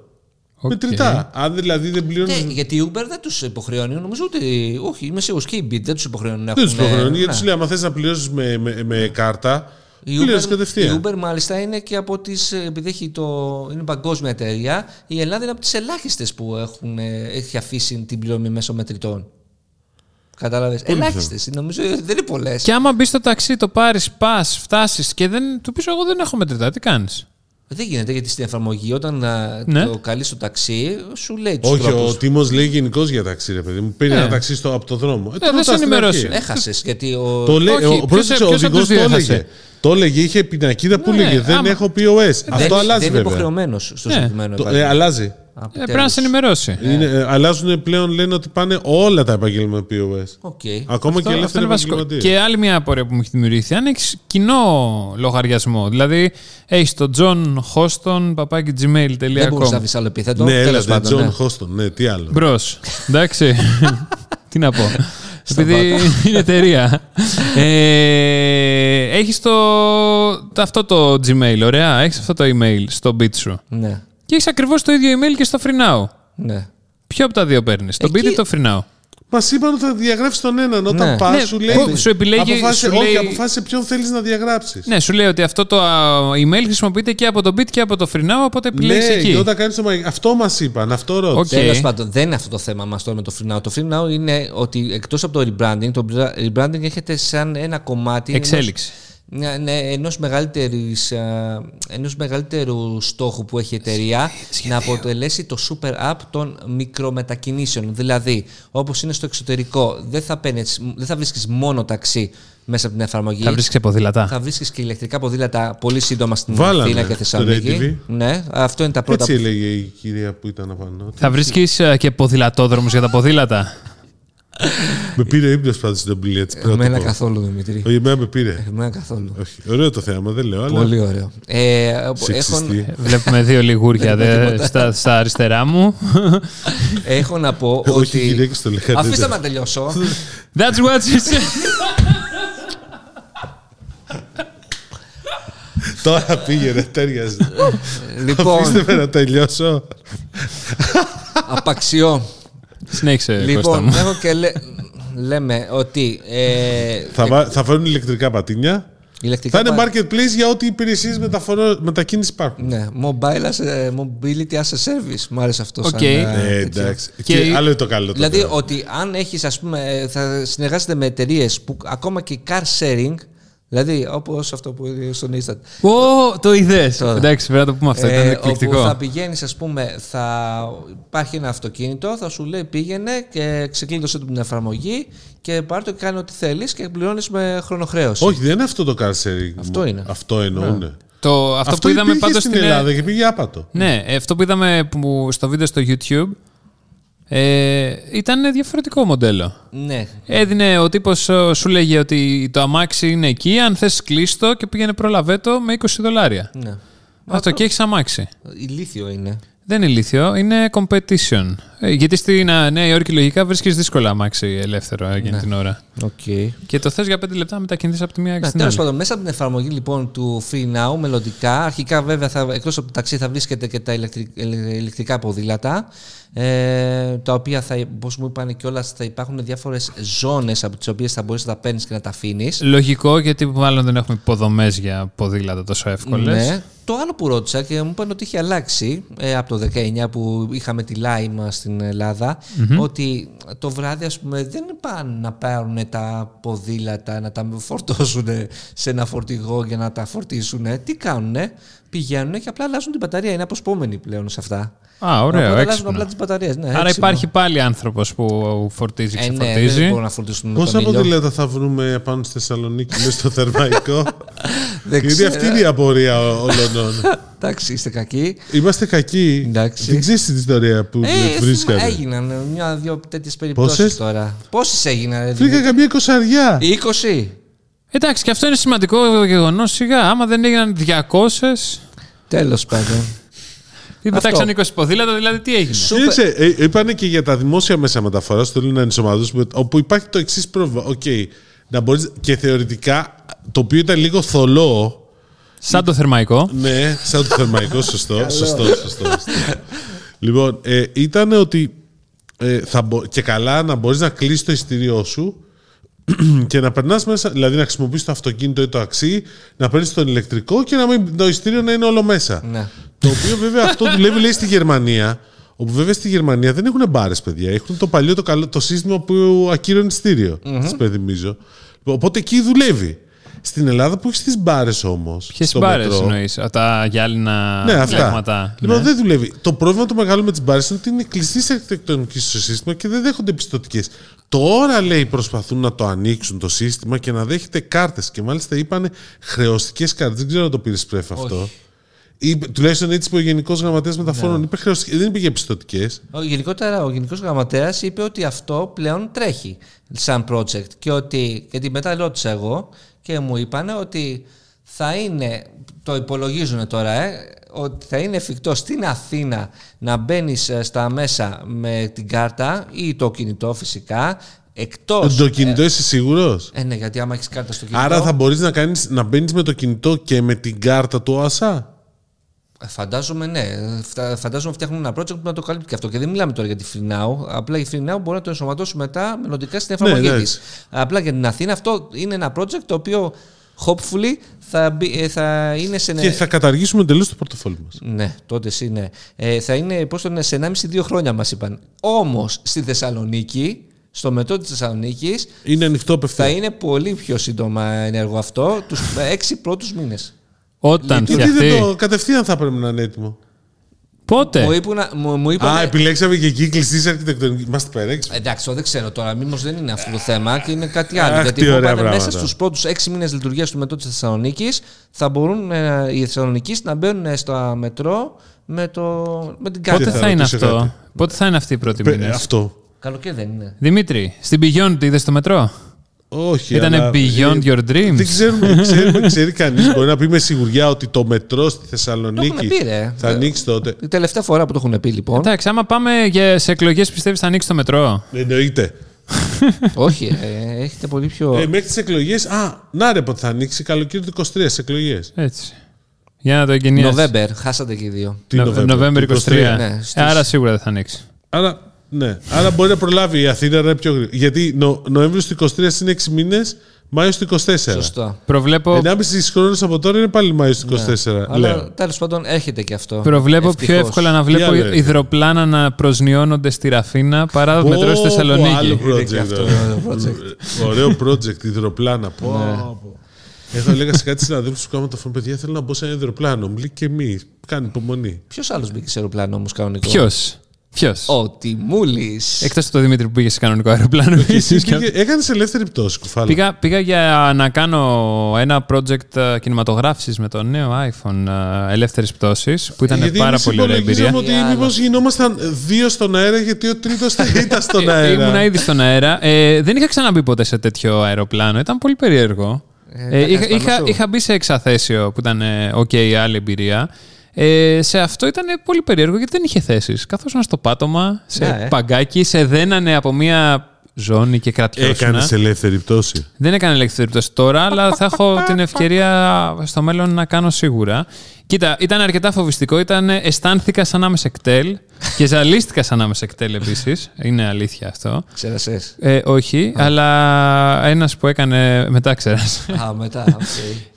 Οκ. Μετρητά. Αν δηλαδή δεν πληρώνει. Ναι, γιατί η Uber δεν τους υποχρεώνει. Νομίζω ότι. Όχι, είμαι σίγουρος και η Beat δεν τους υποχρεώνει να Δεν τους έχουν, υποχρεώνει, ναι. γιατί σου λέει: Αν θες να πληρώσεις με, με, με κάρτα, Η πληρώνεις Uber, η κατευθείαν. Uber μάλιστα είναι και από τις, επειδή έχει το, είναι παγκόσμια εταιρεία, η Ελλάδα είναι από τις ελάχιστες που έχουν, ε, έχει αφήσει την πληρωμή μέσω μετρητών. Κατάλαβες; Ελάχιστες. Νομίζω δεν είναι πολλές. Και άμα μπεις στο ταξί, το πάρεις, πας, φτάσεις και δεν του πεις: Εγώ δεν έχω μετρητά, τι κάνεις; Δεν γίνεται γιατί στην εφαρμογή όταν α, Ναι. το καλείς στο ταξί σου λέει τους Όχι, τρόπους. ο Τίμος λέει γενικώς για ταξί, ρε παιδί μου. Πήρε Ναι. ένα ταξί στο, από το δρόμο. Ε, το δεν ρωτάς σε στην ενημερώσει. αρχή. Έχασες γιατί ο... Το λέει, Όχι, ο, ποιος- πρόσεξε, ο ποιος από οδηγός τους δύο το έχασε; έλεγε. Το έλεγε, είχε πινακίδα που Ναι, έλεγε Δεν άμα- έχω POS. δεν, Αυτό αλλάζει δεν είναι βέβαια. υποχρεωμένος στο Ναι. συγκεκριμένο Το- ε, επάγγελμα. αλλάζει. Από Ε, πρέπει να τέλος. σε ενημερώσει. Είναι, ε, αλλάζουν πλέον, λένε ότι πάνε όλα τα επαγγέλματα POS. Οκ. Ακόμα Αυτό- και αυτό ελεύθεροι είναι βασικό. επαγγελματίες. Και άλλη μια απορία που μου έχει δημιουργηθεί. Αν έχεις κοινό λογαριασμό, δηλαδή έχεις το John Hoston παπάκι Δεν μπορείς να gmail.com. βρεις άλλο επίθετο. Ναι, Τέλος έλατε, πάντων, ναι. Τζον Χόστον. Ναι, τι άλλο. Μπρος. Εντάξει. Τι να πω. Επειδή είναι εταιρεία. Ε, έχεις το, το- αυτό το Gmail, ωραία. Έχεις αυτό το email στο Beat σου. Ναι. Και έχεις ακριβώς το ίδιο email και στο FreeNow. Ναι. Ποιο από τα δύο παίρνεις, το Εκεί- Beat ή το FreeNow; Μας είπαν ότι θα διαγράψεις τον έναν. Όταν Ναι. πας, Ναι, σου λέει. πω- σου επιλέγει- αποφάσισε, σου όχι, λέει- αποφάσισε ποιον θέλεις να διαγράψεις. Ναι, σου λέει ότι αυτό το α, email χρησιμοποιείται και από το Beat και από το FreeNow, οπότε επιλέγεις Ναι, εκεί. και όταν κάνεις το μαγικό. Αυτό μας είπαν, αυτό ρώτησε. Οκ. Τέλος πάντων, δεν είναι αυτό το θέμα μας τώρα με το Free Now. Το Free Now είναι ότι εκτός από το rebranding, το rebranding έρχεται σαν ένα κομμάτι. Εξέλιξη. ενός- Ναι, ναι, ενός, μεγαλύτερης, α, ενός μεγαλύτερου στόχου που έχει η εταιρεία να αποτελέσει το super app των μικρομετακινήσεων. Δηλαδή, όπως είναι στο εξωτερικό, δεν θα, παίρνεις, δεν θα βρίσκεις μόνο ταξί μέσα από την εφαρμογή. Θα βρίσκεις και ποδήλατα. Θα βρίσκεις και ηλεκτρικά ποδήλατα πολύ σύντομα στην Βάλανε Αθήνα και στο Θεσσαλονίκη. RedTV. Ναι, αυτό είναι τα πρώτα Έτσι έλεγε η κυρία που ήταν απάνω. Θα βρίσκεις ε, και ποδηλατόδρομους για τα ποδήλατα. Με πήρε ύπνο πάντω στην ομιλία τη. Εμένα καθόλου, Δημήτρη. Όχι, εμένα με πήρε. Εμένα καθόλου. Όχι. Ωραίο το θέαμα, δεν λέω. Αλλά... Πολύ ωραίο. Ε, έχω, Σεξιστή. Βλέπουμε δύο λιγούρια δε, στα, στα αριστερά μου. έχω να πω Όχι, ότι. γυναίκες το λέγανε. Αφήστε με να τελειώσω. That's what she said. Τώρα πήγαινε, τέριαζε. λοιπόν, Αφήστε με να τελειώσω. απαξιό. Συνέχισε, Κώστα λοιπόν, μου. έχω και λέ- λέμε ότι. Ε, θα, βα- θα φέρουν ηλεκτρικά πατίνια. ηλεκτρικά Θα είναι πα- marketplace για ό,τι υπηρεσίες μετακίνησης υπάρχουν. Ναι, mobile as a, mobility as a service. Μου άρεσε αυτό. Οκ. Σαν, ε, Ε, τέτοιο. εντάξει. Και- Και άλλο είναι το καλό. το Δηλαδή θέμα. ότι αν έχεις, ας πούμε, ε, θα συνεργάζεται με εταιρείες που ακόμα και car sharing, δηλαδή όπως αυτό που είδες στον Instant. Ω, το είδες. Τώρα. Εντάξει, πρέπει να το πούμε αυτό. Ήταν Ε, εκπληκτικό. όπου θα πηγαίνεις, ας πούμε, θα υπάρχει ένα αυτοκίνητο, θα σου λέει πήγαινε και ξεκλείδωσε την εφαρμογή και πάρ' το και κάνει ό,τι θέλεις και πληρώνεις με χρονοχρέωση. Όχι, δεν είναι αυτό το car sharing. Αυτό είναι. Αυτό εννοούν. Το, αυτό, που είδαμε υπήρχε πάντως στην στην Ελλάδα και πήγε άπατο. Ναι, ε, αυτό που είδαμε που, στο βίντεο στο YouTube ε, ήταν διαφορετικό μοντέλο. Ναι. Έδινε ο τύπος ε, σου λέγε ότι το αμάξι είναι εκεί, αν θες κλείστο και πήγαινε προλαβέ το με 20 δολάρια. ναι. Αυτό και έχεις αμάξι. Ηλίθιο είναι. Δεν είναι ηλίθιο, είναι competition. Ε, γιατί στην ε, Νέα Υόρκη λογικά βρίσκεις δύσκολα αμάξι ελεύθερο Ναι. εκείνη την ώρα. Okay. Και το θες για 5 λεπτά να μετακινηθείς από τη μία και Ναι, στην τέλος άλλη. πάντων, μέσα από την εφαρμογή λοιπόν του Free Now, μελλοντικά, αρχικά βέβαια θα, εκτός από το ταξί θα βρίσκεται και τα ηλεκτρι- ελε- ηλεκτρικά ποδήλατα, ε, τα οποία θα, όπως μου είπαν κιόλας, θα υπάρχουν διάφορες ζώνες από τις οποίες θα μπορείς να τα παίρνεις και να τα αφήνεις. Λογικό γιατί μάλλον δεν έχουμε υποδομές για ποδήλατα τόσο εύκολες. Ναι. Το άλλο που ρώτησα και μου είπαν ότι είχε αλλάξει ε, από το 19 που είχαμε τη Lime στην ελλαδα ότι το βράδυ ας πούμε δεν πάνε να πάρουν τα ποδήλατα να τα φορτώσουν σε ένα φορτηγό για να τα φορτίσουν. Τι κάνουν, πηγαίνουν και απλά αλλάζουν την μπαταρία. Είναι αποσπόμενοι πλέον σε αυτά. Α, ωραίο, Οπότε αλλάζουν έξυπνο. απλά τις μπαταρίες. Ναι, Άρα έξυπνο. υπάρχει πάλι άνθρωπος που φορτίζει και Ε, ναι, ξεφορτίζει. δεν μπορούν να φορτίσουν με Πόσα τον ήλιο. ποδήλατα θα βρούμε πάνω στη Θεσσαλονίκη μέσα στο θερμαϊκό; Δεν Γιατί ξέρω. αυτή είναι η απορία όλων. Εντάξει, είστε κακοί. Είμαστε κακοί. Εντάξει. Δεν ξέρεις την ιστορία που Ε, βρίσκατε. έγιναν μια-δυο τέτοιες περιπτώσεις Πόσες; τώρα. Πόσες έγιναν, ρε, Βρήκα καμία κοσαριά. 20. Εντάξει, και αυτό είναι σημαντικό γεγονός. Σιγά, άμα δεν έγιναν 200. Τέλος πάντων. Ή πετάξαν 20 ποδήλατα, δηλαδή τι έγινε; Σου- Κοίταξε, ε, είπανε και για τα δημόσια μέσα μεταφοράς, θέλουν να ενσωματώσουμε, όπου υπάρχει το εξής πρόβλημα. Οκ, να μπορείς, και θεωρητικά, το οποίο ήταν λίγο θολό, Σαν το θερμαϊκό. ναι, σαν το θερμαϊκό, σωστό, σωστό, σωστό, σωστό. λοιπόν, ε, ήταν ότι ε, θα μπο- και καλά να μπορείς να κλείσει το εισιτήριό σου και να περνάς μέσα, δηλαδή να χρησιμοποιήσει το αυτοκίνητο ή το ταξί, να παίρνεις τον ηλεκτρικό και να μην, το εισιτήριο να είναι όλο μέσα. Ναι. Το οποίο βέβαια αυτό δουλεύει λέει στη Γερμανία. Όπου βέβαια στη Γερμανία δεν έχουν μπάρες, παιδιά. Έχουν το παλιό το, καλό, το σύστημα που ακύρωνε ειστήριο. Mm-hmm. Σας υπενθυμίζω. Οπότε εκεί δουλεύει. Στην Ελλάδα που έχεις τις μπάρες όμως. Ποιες μπάρες εννοείς, τα γυάλινα Ναι, αυτά. πλέγματα. Λοιπόν, ναι. δεν δουλεύει. Το πρόβλημα το μεγάλο με τις μπάρες είναι ότι είναι κλειστής αρχιτεκτονική στο σύστημα και δεν δέχονται πιστοτικές. Τώρα λέει προσπαθούν να το ανοίξουν το σύστημα και να δέχεται κάρτες. Και μάλιστα είπαν χρεωστικές κάρτες. Δεν ξέρω αν το πήρε πρέφ αυτό. Ή, τουλάχιστον έτσι είπε ο Γενικός Γραμματέας Μεταφορών. Ναι. Είπε χρεωστικές, δεν είπε για πιστοτικές. Ο, γενικότερα, ο Γενικός Γραμματέας είπε ότι αυτό πλέον τρέχει σαν project. Και ότι. Γιατί μετά ρώτησα εγώ και μου είπαν ότι θα είναι. Το υπολογίζουν τώρα, ε, ότι θα είναι εφικτό στην Αθήνα να μπαίνεις στα μέσα με την κάρτα ή το κινητό φυσικά. Εκτός. Το κινητό είσαι σίγουρος; Ε, ναι, γιατί άμα έχεις κάρτα στο κινητό. Άρα θα μπορείς να, κάνεις, να μπαίνεις με το κινητό και με την κάρτα του ΟΑΣΑ; Ε, Φαντάζομαι, ναι. Φτα- Φαντάζομαι φτιάχνουν ένα project που να το καλύπτει και αυτό. Και δεν μιλάμε τώρα για τη FreeNow. Απλά η FreeNow μπορεί να το ενσωματώσει μετά μελλοντικά στην εφαρμογή Ναι, της. εντάξει. Απλά για την Αθήνα αυτό είναι ένα project το οποίο hopefully θα, μπει- ε, θα είναι σε. Και θα καταργήσουμε εντελώς το πορτοφόλι μας. Ναι, τότε εσύ, ναι. Ε, θα είναι πώς το είναι, σε 1,5-2 χρόνια μας είπαν. Όμως στη Θεσσαλονίκη, στο μετρό της Θεσσαλονίκης, Είναι ανοιχτό θα απευθεία. είναι πολύ πιο σύντομα ενεργό αυτό τους έξι πρώτους μήνες. Όταν Γιατί φτιαχτεί. δεν το κατευθείαν θα πρέπει να είναι έτοιμο. Πότε; Μου, είπουν, μου, μου είπαν, Α, επιλέξαμε και εκεί κλειστής αρχιτεκτονικής. Είμαστε περέξυπνοι. Εντάξει, το δεν ξέρω τώρα. Μήπως δεν είναι αυτό το θέμα και είναι κάτι άλλο. Αχ, γιατί τι μου ωραία είπαν μέσα πράγματα. στους πρώτους έξι μήνες λειτουργίας του μετρό της Θεσσαλονίκης θα μπορούν ε, οι Θεσσαλονίκη να μπαίνουν στο μετρό με, το, με την κάρτα. Πότε θα θα είναι ρωτήσω αυτό. κάτι. Πότε θα είναι αυτή η πρώτη Πε- μήνες; Αυτό. Καλοκαίρι δεν είναι. Δημήτρη, στην Beyond είδες το μετρό; Όχι. Ήτανε αλλά- beyond your dreams. Δεν ξέρουμε, ξέρουμε ξέρει κανείς. Μπορεί να πει με σιγουριά ότι το μετρό στη Θεσσαλονίκη Το έχουν πει, ρε. θα ανοίξει τότε. Η τελευταία φορά που το έχουν πει, λοιπόν. Εντάξει, άμα πάμε για- σε εκλογές, πιστεύεις θα ανοίξει το μετρό; Εννοείται. Όχι, ε, έχετε πολύ πιο. Ε, μέχρι τις εκλογέ. Α, να ρε, πότε θα ανοίξει; Καλοκαίρι του 23 στι εκλογές. Έτσι. Για να το εγκαινιάσεις. November, χάσατε και οι δύο. Τι Νο- November, November του 23. 23. Ναι, Ε, στις- Άρα σίγουρα δεν θα ανοίξει. Άρα, ναι. Άρα μπορεί να προλάβει η Αθήνα να είναι πιο γρήγορα. Γιατί Νο, Νοέμβριος του 23 είναι 6 μήνες, Μάιος του 24. Σωστό. Προβλέπω, 1,5 χρόνο από τώρα είναι πάλι Μάιος του 24. Ναι. λέω. Αλλά τέλος πάντων έρχεται και αυτό. προβλέπω πιο Ευτυχώς. εύκολα να βλέπω άλλο έρχεται; υδροπλάνα να προσνιώνονται στη Ραφίνα παρά το Πω, μετρό στη πω, Θεσσαλονίκη. άλλο Είναι και project, αυτό ωραίο. ωραίο project. Ωραίο project, υδροπλάνα. Πω, Ναι. πω. Εδώ έλεγα σε κάτι συναδέλφους που κάνουν το φωνή, παιδιά θέλω να μπω σε ένα υδροπλάνο. Μου λέει και εμεί. Κάνει υπομονή. Ποιος άλλος μπήκε σε αεροπλάνο όμως κανονικό; Ποιος; Ποιος; Ο Τιμούλης. Εκτό από το Δημήτρη που πήγε σε κανονικό αεροπλάνο. επίσης. Έκανες ελεύθερη πτώση, κουφάλα. Πήγα, πήγα για να κάνω ένα project ε, κινηματογράφησης με το νέο iPhone ε, ελεύθερης πτώσης που ήταν Γιατί πάρα εμείς πολύ ωραία εμπειρία. υπολογίζαμε ότι Για μήπως γινόμασταν δύο στον αέρα, γιατί ο τρίτος θα ήταν στον Ε, αέρα. Ήμουνα ήδη στον αέρα. Ε, δεν είχα ξαναμπεί ποτέ σε τέτοιο αεροπλάνο. Ήταν πολύ περίεργο. Ε, Ε, τα είχα, κάνεις πάνω είχα, σου. είχα μπει σε εξαθέσιο που ήταν ε, ok, άλλη εμπειρία. Ε, σε αυτό ήταν πολύ περίεργο γιατί δεν είχε θέσεις. Καθώς στο πάτωμα, σε Ναι, ε. παγκάκι, σε δένανε από μία ζώνη και κρατιώσουνα. Έκανες ελεύθερη πτώση. Δεν έκανε ελεύθερη πτώση τώρα, αλλά θα έχω την ευκαιρία στο μέλλον να κάνω σίγουρα. Κοίτα, ήταν αρκετά φοβιστικό. Ήταν, αισθάνθηκα σαν να είμαι σε κτέλ και ζαλίστηκα σαν να είμαι σε ΚΤΕΛ επίσης. Είναι αλήθεια αυτό. Ξέρασες. Ε, όχι, αλλά ένας που έκανε μετά ξέρασε. Α, μετά. οκ.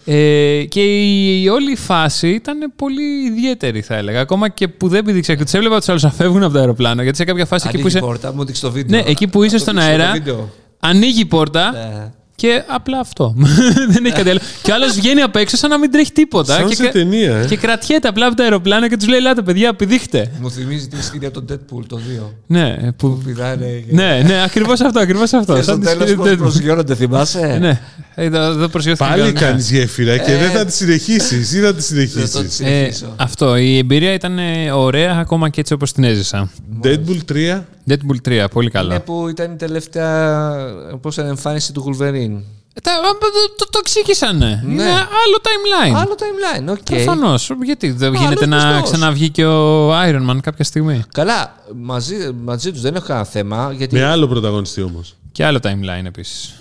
Ε, και η, όλη η φάση ήταν πολύ ιδιαίτερη, θα έλεγα. Ακόμα και που δεν πηδήξα και τους έβλεπα τους άλλους να φεύγουν από το αεροπλάνο. Γιατί σε κάποια φάση εκεί που Ανοίγει η είσαι. πόρτα, μου δείξει το βίντεο. Ναι, εκεί που είσαι Να το στον δείξω το αέρα, βίντεο. ανοίγει η πόρτα Ναι. Και απλά αυτό. δεν έχει κάτι άλλο. και ο άλλος βγαίνει απ' έξω σαν να μην τρέχει τίποτα. Σαν και, σε ταινία, ε. και κρατιέται απλά από το αεροπλάνο και τους λέει: Ελάτε, παιδιά, πηδήξτε. Μου θυμίζει την σκηνή από τον Deadpool το 2. ναι, που... Πηδάνε. και- ναι, ναι, ακριβώς αυτό, ακριβώς αυτό. Και στο Σαν τη τέλος σκηνή πώς του- προσγειώνονται, θυμάσαι; Ναι, εδώ, εδώ προσγειώθηκε Πάλι κανένα. κάνεις γέφυρα και Ε. δεν θα τη συνεχίσεις. Ή θα τη Δεν το συνεχίσεις; Ε, συνεχίσω. αυτό. Η εμπειρία ήταν ε, ωραία ακόμα και έτσι όπως την έζησα. Deadpool 3. Deadpool 3, πολύ καλό. Είναι που ήταν η τελευταία πώς ήταν, εμφάνιση του Wolverine. Ε, τα- α, το, το, το εξήγησανε. Ναι. Είναι άλλο timeline. Άλλο timeline, οκ. Προφανώς. Γιατί δεν γίνεται να πιστός. ξαναβγεί και ο Iron Man κάποια στιγμή; Καλά, μαζί, μαζί τους δεν έχω κανένα θέμα. Γιατί Με άλλο πρωταγωνιστή όμως. Και άλλο timeline επίσης.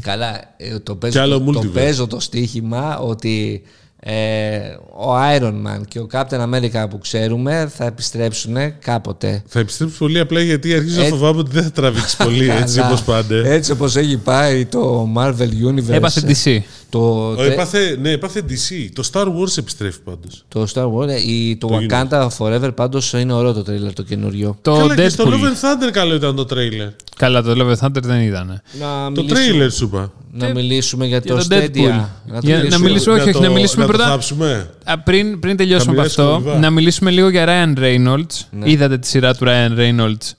Καλά, ε, το Κι παίζω, άλλο το, το multiverse. παίζω το στοίχημα ότι ε, ο Iron Man και ο Captain America που ξέρουμε θα επιστρέψουν κάποτε. Θα επιστρέψει πολύ απλά γιατί αρχίζω να Ε, φοβάμαι ότι δεν θα τραβήξει πολύ έτσι Καλά. όπως πάντα. Έτσι όπως έχει πάει το Marvel Universe. Έπαθε DC. Το, Ο, έπαθε, ναι, έπαθε DC. Το Star Wars επιστρέφει πάντως. το Star Wars, ε, η, το, Το Wakanda Forever πάντως είναι ωραίο το trailer το καινούριο. Το Καλά, και στο Love Deadpool. and Thunder καλό ήταν το τρέιλερ. Καλά, το Love and Thunder δεν ήταν. Να Το μιλήσουμε, τρέιλερ σου είπα. Να μιλήσουμε για το, το Stadia. Deadpool. Να το Για- να μιλήσουμε. μιλήσουμε- όχι, Να όχι, να το- μιλήσουμε να το πρώτα- θάψουμε. Α, πριν, πριν τελειώσουμε από μοιράσουμε αυτό, βίβα. να μιλήσουμε λίγο για Ryan Reynolds. Ναι. Είδατε τη σειρά του Ryan Reynolds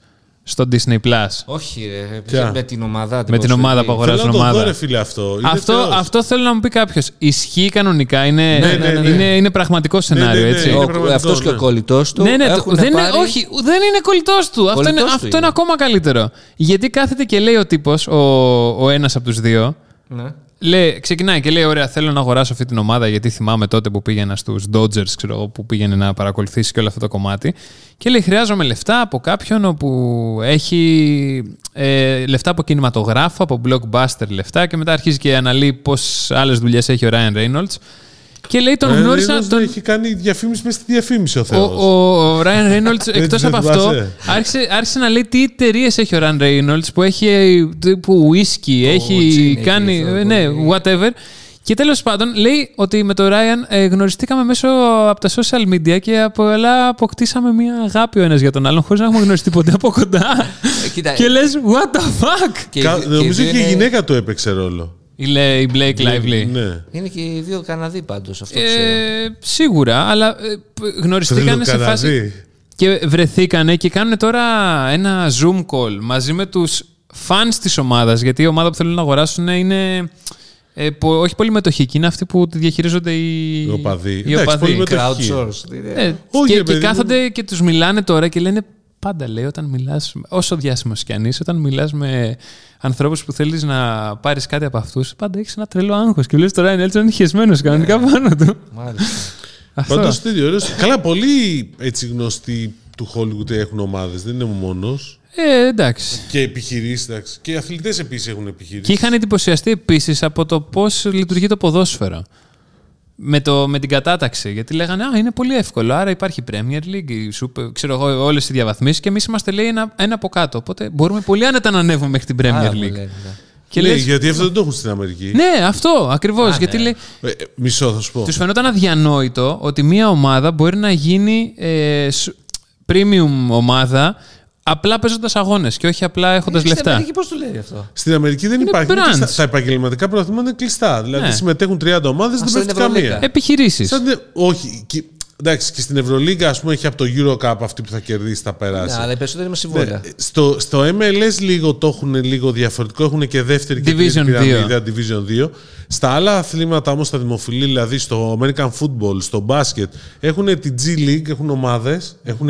στο Disney Plus; Όχι ρε, Ποια; με την ομάδα. Με την ομάδα που Θέλω αγοράζουν να το δω, ομάδα. ρε φίλε, αυτό. Είναι Αυτό, θεός. αυτό θέλω να μου πει κάποιος. Ισχύει κανονικά, είναι, Ναι, ναι, ναι. είναι, είναι πραγματικό σενάριο, ναι, ναι. έτσι. Είναι πραγματικό, Αυτός και ο ναι. κολλητός του. Ναι, ναι, το- έχουν δεν πάρει... είναι, όχι, δεν είναι κολλητός του. Αυτό, είναι, Κολλητός του αυτό είναι. είναι ακόμα καλύτερο. Γιατί κάθεται και λέει ο τύπος, ο, ο ένας από τους δύο, Ναι. λέει, ξεκινάει και λέει: Ωραία, θέλω να αγοράσω αυτή την ομάδα γιατί θυμάμαι τότε που πήγαινα στους Dodgers, ξέρω εγώ, που πήγαινε να παρακολουθήσει και όλο αυτό το κομμάτι. Και λέει: Χρειάζομαι λεφτά από κάποιον όπου έχει ε, λεφτά από κινηματογράφο, από blockbuster λεφτά. Και μετά αρχίζει και αναλύει πώς άλλες δουλειές έχει ο Ryan Reynolds. Και λέει: Τον Ε, γνώρισα. Reynolds Τον, Έχει κάνει διαφήμιση μέσα στη διαφήμιση ο ο, Θεός. ο, ο Ryan Reynolds, εκτό δεν από αυτό, θυμάσαι. άρχισε, άρχισε να λέει τι εταιρείες έχει ο Ryan Reynolds που έχει τύπου whisky, έχει gin κάνει. έχει αυτό, ε, ναι, πολύ. whatever. Και τέλος πάντων λέει ότι με τον Ryan ε, γνωριστήκαμε μέσω από τα social media και από όλα αποκτήσαμε μια αγάπη ο ένας για τον άλλον χωρίς να έχουμε γνωριστεί ποτέ από κοντά. Ε, κοίτα, και λες, what the fuck! και- Κα- και Νομίζω δύο και η είναι- γυναίκα του έπαιξε ρόλο. Η, λέει η Blake Lively. Ναι. Είναι και οι δύο Καναδοί πάντως, αυτό ξέρω. Ε, σίγουρα, αλλά ε, π- γνωριστήκανε σε φάση. Τρελοκαναδί. Και βρεθήκανε και κάνουν τώρα ένα Zoom call μαζί με τους fans της ομάδας, γιατί η ομάδα που θέλουν να αγοράσουν είναι ε, πο- όχι πολύ μετοχική, είναι αυτοί που τη διαχειρίζονται οι, Οι οπαδοί. οι Εντάξει, οπαδοί. πολύ μετοχική. Crowdsourced. είναι. Ε, Όχι, και, ρε και παιδί μου. κάθονται και τους μιλάνε τώρα και λένε πάντα λέει όταν μιλάς, όσο διάσημος κι αν είσαι, όταν μιλάς με ανθρώπους που θέλεις να πάρεις κάτι από αυτούς, πάντα έχεις ένα τρελό άγχος. Και λε τώρα είναι έτσι χεσμένος κανονικά πάνω του. Μάλιστα. Αυτό. Πάντω τέτοιο ωραίο. Καλά, πολλοί έτσι γνωστοί του Hollywood έχουν ομάδες. Δεν είναι ο μόνος. Ε, εντάξει. Και επιχειρήσεις, εντάξει. Και οι αθλητές επίσης έχουν επιχειρήσεις. Και είχαν εντυπωσιαστεί επίσης από το πώς λειτουργεί το ποδόσφαιρο. Με, το, με την κατάταξη. Γιατί λέγανε Α, είναι πολύ εύκολο. Άρα υπάρχει Premier League, η Super, ξέρω εγώ, όλες οι διαβαθμίσεις και εμείς είμαστε λέει ένα, ένα από κάτω. Οπότε μπορούμε πολύ άνετα να ανέβουμε μέχρι την Premier Άρα μου League. λένε, ναι. Και Ναι, λες, γιατί αυτό δεν το έχουν στην Αμερική. ναι, αυτό ακριβώς. Α, γιατί ναι. λέει, Ε, ε, μισό, θα σου πω. τους φαινόταν αδιανόητο ότι μια ομάδα μπορεί να γίνει ε, σ- premium ομάδα απλά παίζοντας αγώνες και όχι απλά έχοντας Ε, Στην λεφτά. Αμερική πώς το λέει αυτό; Στην Αμερική δεν Είναι υπάρχει. είναι branch. κλειστά. Τα επαγγελματικά πρωταθλήματα είναι κλειστά. Δηλαδή Ναι. συμμετέχουν 30 ομάδες, δεν στην πέφτει Ευρωλίγκα. καμία. Επιχειρήσεις. Σαν την- όχι. Και, εντάξει, και στην Ευρωλίγκα, ας πούμε, έχει από το Eurocup αυτή που θα κερδίσει, θα περάσει. Ναι, αλλά οι περισσότεροι με Ναι, συμβόλαια. στο, στο MLS λίγο το έχουν λίγο διαφορετικό. Έχουν και δεύτερη και τρίτη Division πυραμίδα, Division 2. Στα άλλα αθλήματα όμως, τα δημοφιλή, δηλαδή στο American Football, στο μπάσκετ, έχουν την G League, έχουν ομάδες, έχουν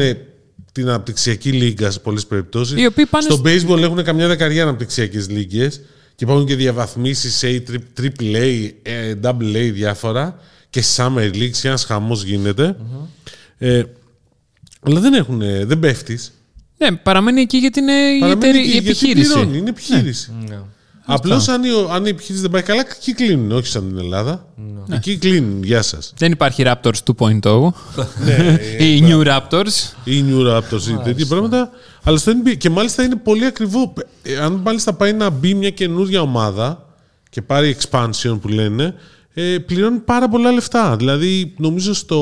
την αναπτυξιακή λίγα σε πολλές περιπτώσεις. Οι οποίοι πάνε Στο στο- baseball έχουν καμιά δεκαριά αναπτυξιακές λίγε και υπάρχουν και διαβαθμίσεις A, triple A, ε, double A διάφορα και Summer Leagues και ένας χαμός γίνεται. Ε, αλλά δεν έχουν, δεν πέφτεις. Ναι, παραμένει εκεί γιατί είναι η, εταιρεία- η επιχείρηση. είναι επιχείρηση. Ναι. Απλώς αν, η- αν η επιχείρηση δεν πάει καλά, εκεί κλείνουν. Όχι σαν την Ελλάδα. Ναι. Εκεί κλείνουν. Γεια σας. Δεν υπάρχει Raptors 2.0 ναι, ή New Raptors. ή New Raptors ή τέτοια πράγματα. Αλλά στο NBA. Και μάλιστα είναι πολύ ακριβό. Ε, Αν μάλιστα πάει να μπει μια καινούργια ομάδα και πάρει expansion που λένε, ε, πληρώνει πάρα πολλά λεφτά. Δηλαδή, νομίζω στο.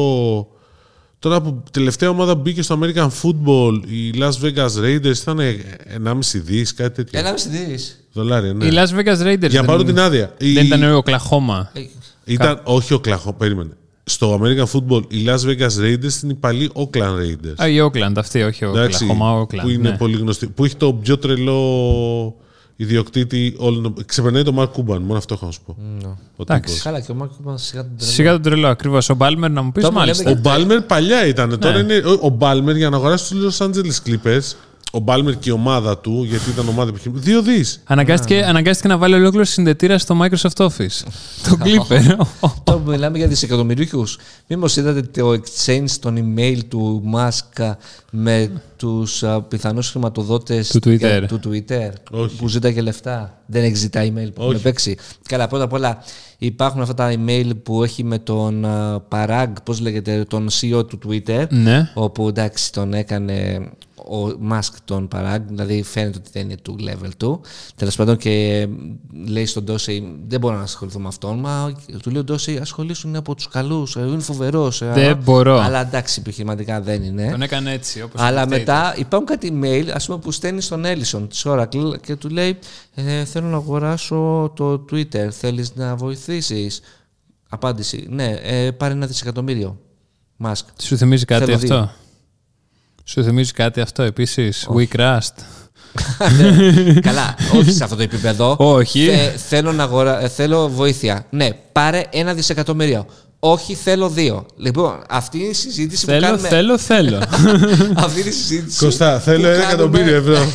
Τώρα που τελευταία ομάδα που μπήκε στο American Football, οι Las Vegas Raiders ήταν 1,5 δις, κάτι τέτοιο. Ένα μισή δις. Δολάρια, ναι. Οι Las Vegas Raiders. Για να πάρουν δεν, την άδεια. δεν Η- ήταν ο Oklahoma. Ε, Ήταν, όχι ο Κλαχό, περίμενε. Στο American Football, οι Las Vegas Raiders είναι οι παλιοί Oakland Raiders. Α, η Oakland αυτή, όχι ο Εντάξει, Oklahoma, Oakland. που είναι ναι. πολύ γνωστή. Που έχει το πιο τρελό ιδιοκτήτη όλων. Ξεπερνάει τον Mark Cuban, μόνο αυτό έχω να σου πω. Ο Εντάξει. τύπος. Καλά, και ο Μάρκο μα σιγά τον τρελό. Σιγά τον τρελό, ακριβώς. Ο Μπάλμερ να μου πεις Το μάλιστα. Ο Μπάλμερ παλιά ήταν. Τώρα Ναι. είναι. Ο Μπάλμερ για να αγοράσει τους Los Angeles Clippers, ο Μπάλμερ και η ομάδα του, γιατί ήταν ομάδα επιχειρηματική. Δύο δις. Αναγκάστηκε, αναγκάστηκε να βάλει ολόκληρο συνδετήρα στο Microsoft Office. το Clipper. Τώρα που μιλάμε για δισεκατομμυρίουχου, μήπως είδατε το exchange των email του Musk με τους πιθανούς χρηματοδότες Του Twitter. του Twitter Όχι. που ζήταγε λεφτά; Δεν έχει ζητά email που Όχι. έχουν παίξει. Καλά, πρώτα απ' όλα υπάρχουν αυτά τα email που έχει με τον α, Parag, πώς λέγεται, τον CEO του Twitter. ναι. Όπου εντάξει τον έκανε ο Musk τον Parag, δηλαδή φαίνεται ότι δεν είναι του level του. Τέλος πάντων και λέει στον Ντόση, δεν μπορώ να ασχοληθώ με αυτόν. Μα του λέει ο Ντόση, ασχολήσουν από τους καλούς, είναι φοβερός. Δεν μπορώ. Αλλά εντάξει, επιχειρηματικά δεν είναι. Τον έκανε έτσι. Όπως Αλλά το μετά υπάρχουν κάτι email ας πούμε, που στέλνει στον Έλισον της Oracle και του λέει ε, Θέλω να αγοράσω το Twitter. Θέλεις να βοηθήσεις; Απάντηση. Ναι, ε, πάρε ένα δισεκατομμύριο. Musk. Σου θυμίζει κάτι Θέλω αυτό; δύο. Σου θυμίζει κάτι αυτό επίσης; We crashed. Καλά, όχι σε αυτό το επίπεδο. Όχι. Θε- θέλω, να αγορα... ε, θέλω βοήθεια. Ναι, πάρε ένα δισεκατομμύριο. Όχι, θέλω δύο. Λοιπόν, αυτή είναι η συζήτηση που Θέλω, κάνουμε. θέλω, θέλω. Αυτή είναι η συζήτηση. Κωστά, που θέλω ένα κάνουμε- εκατομμύριο ευρώ.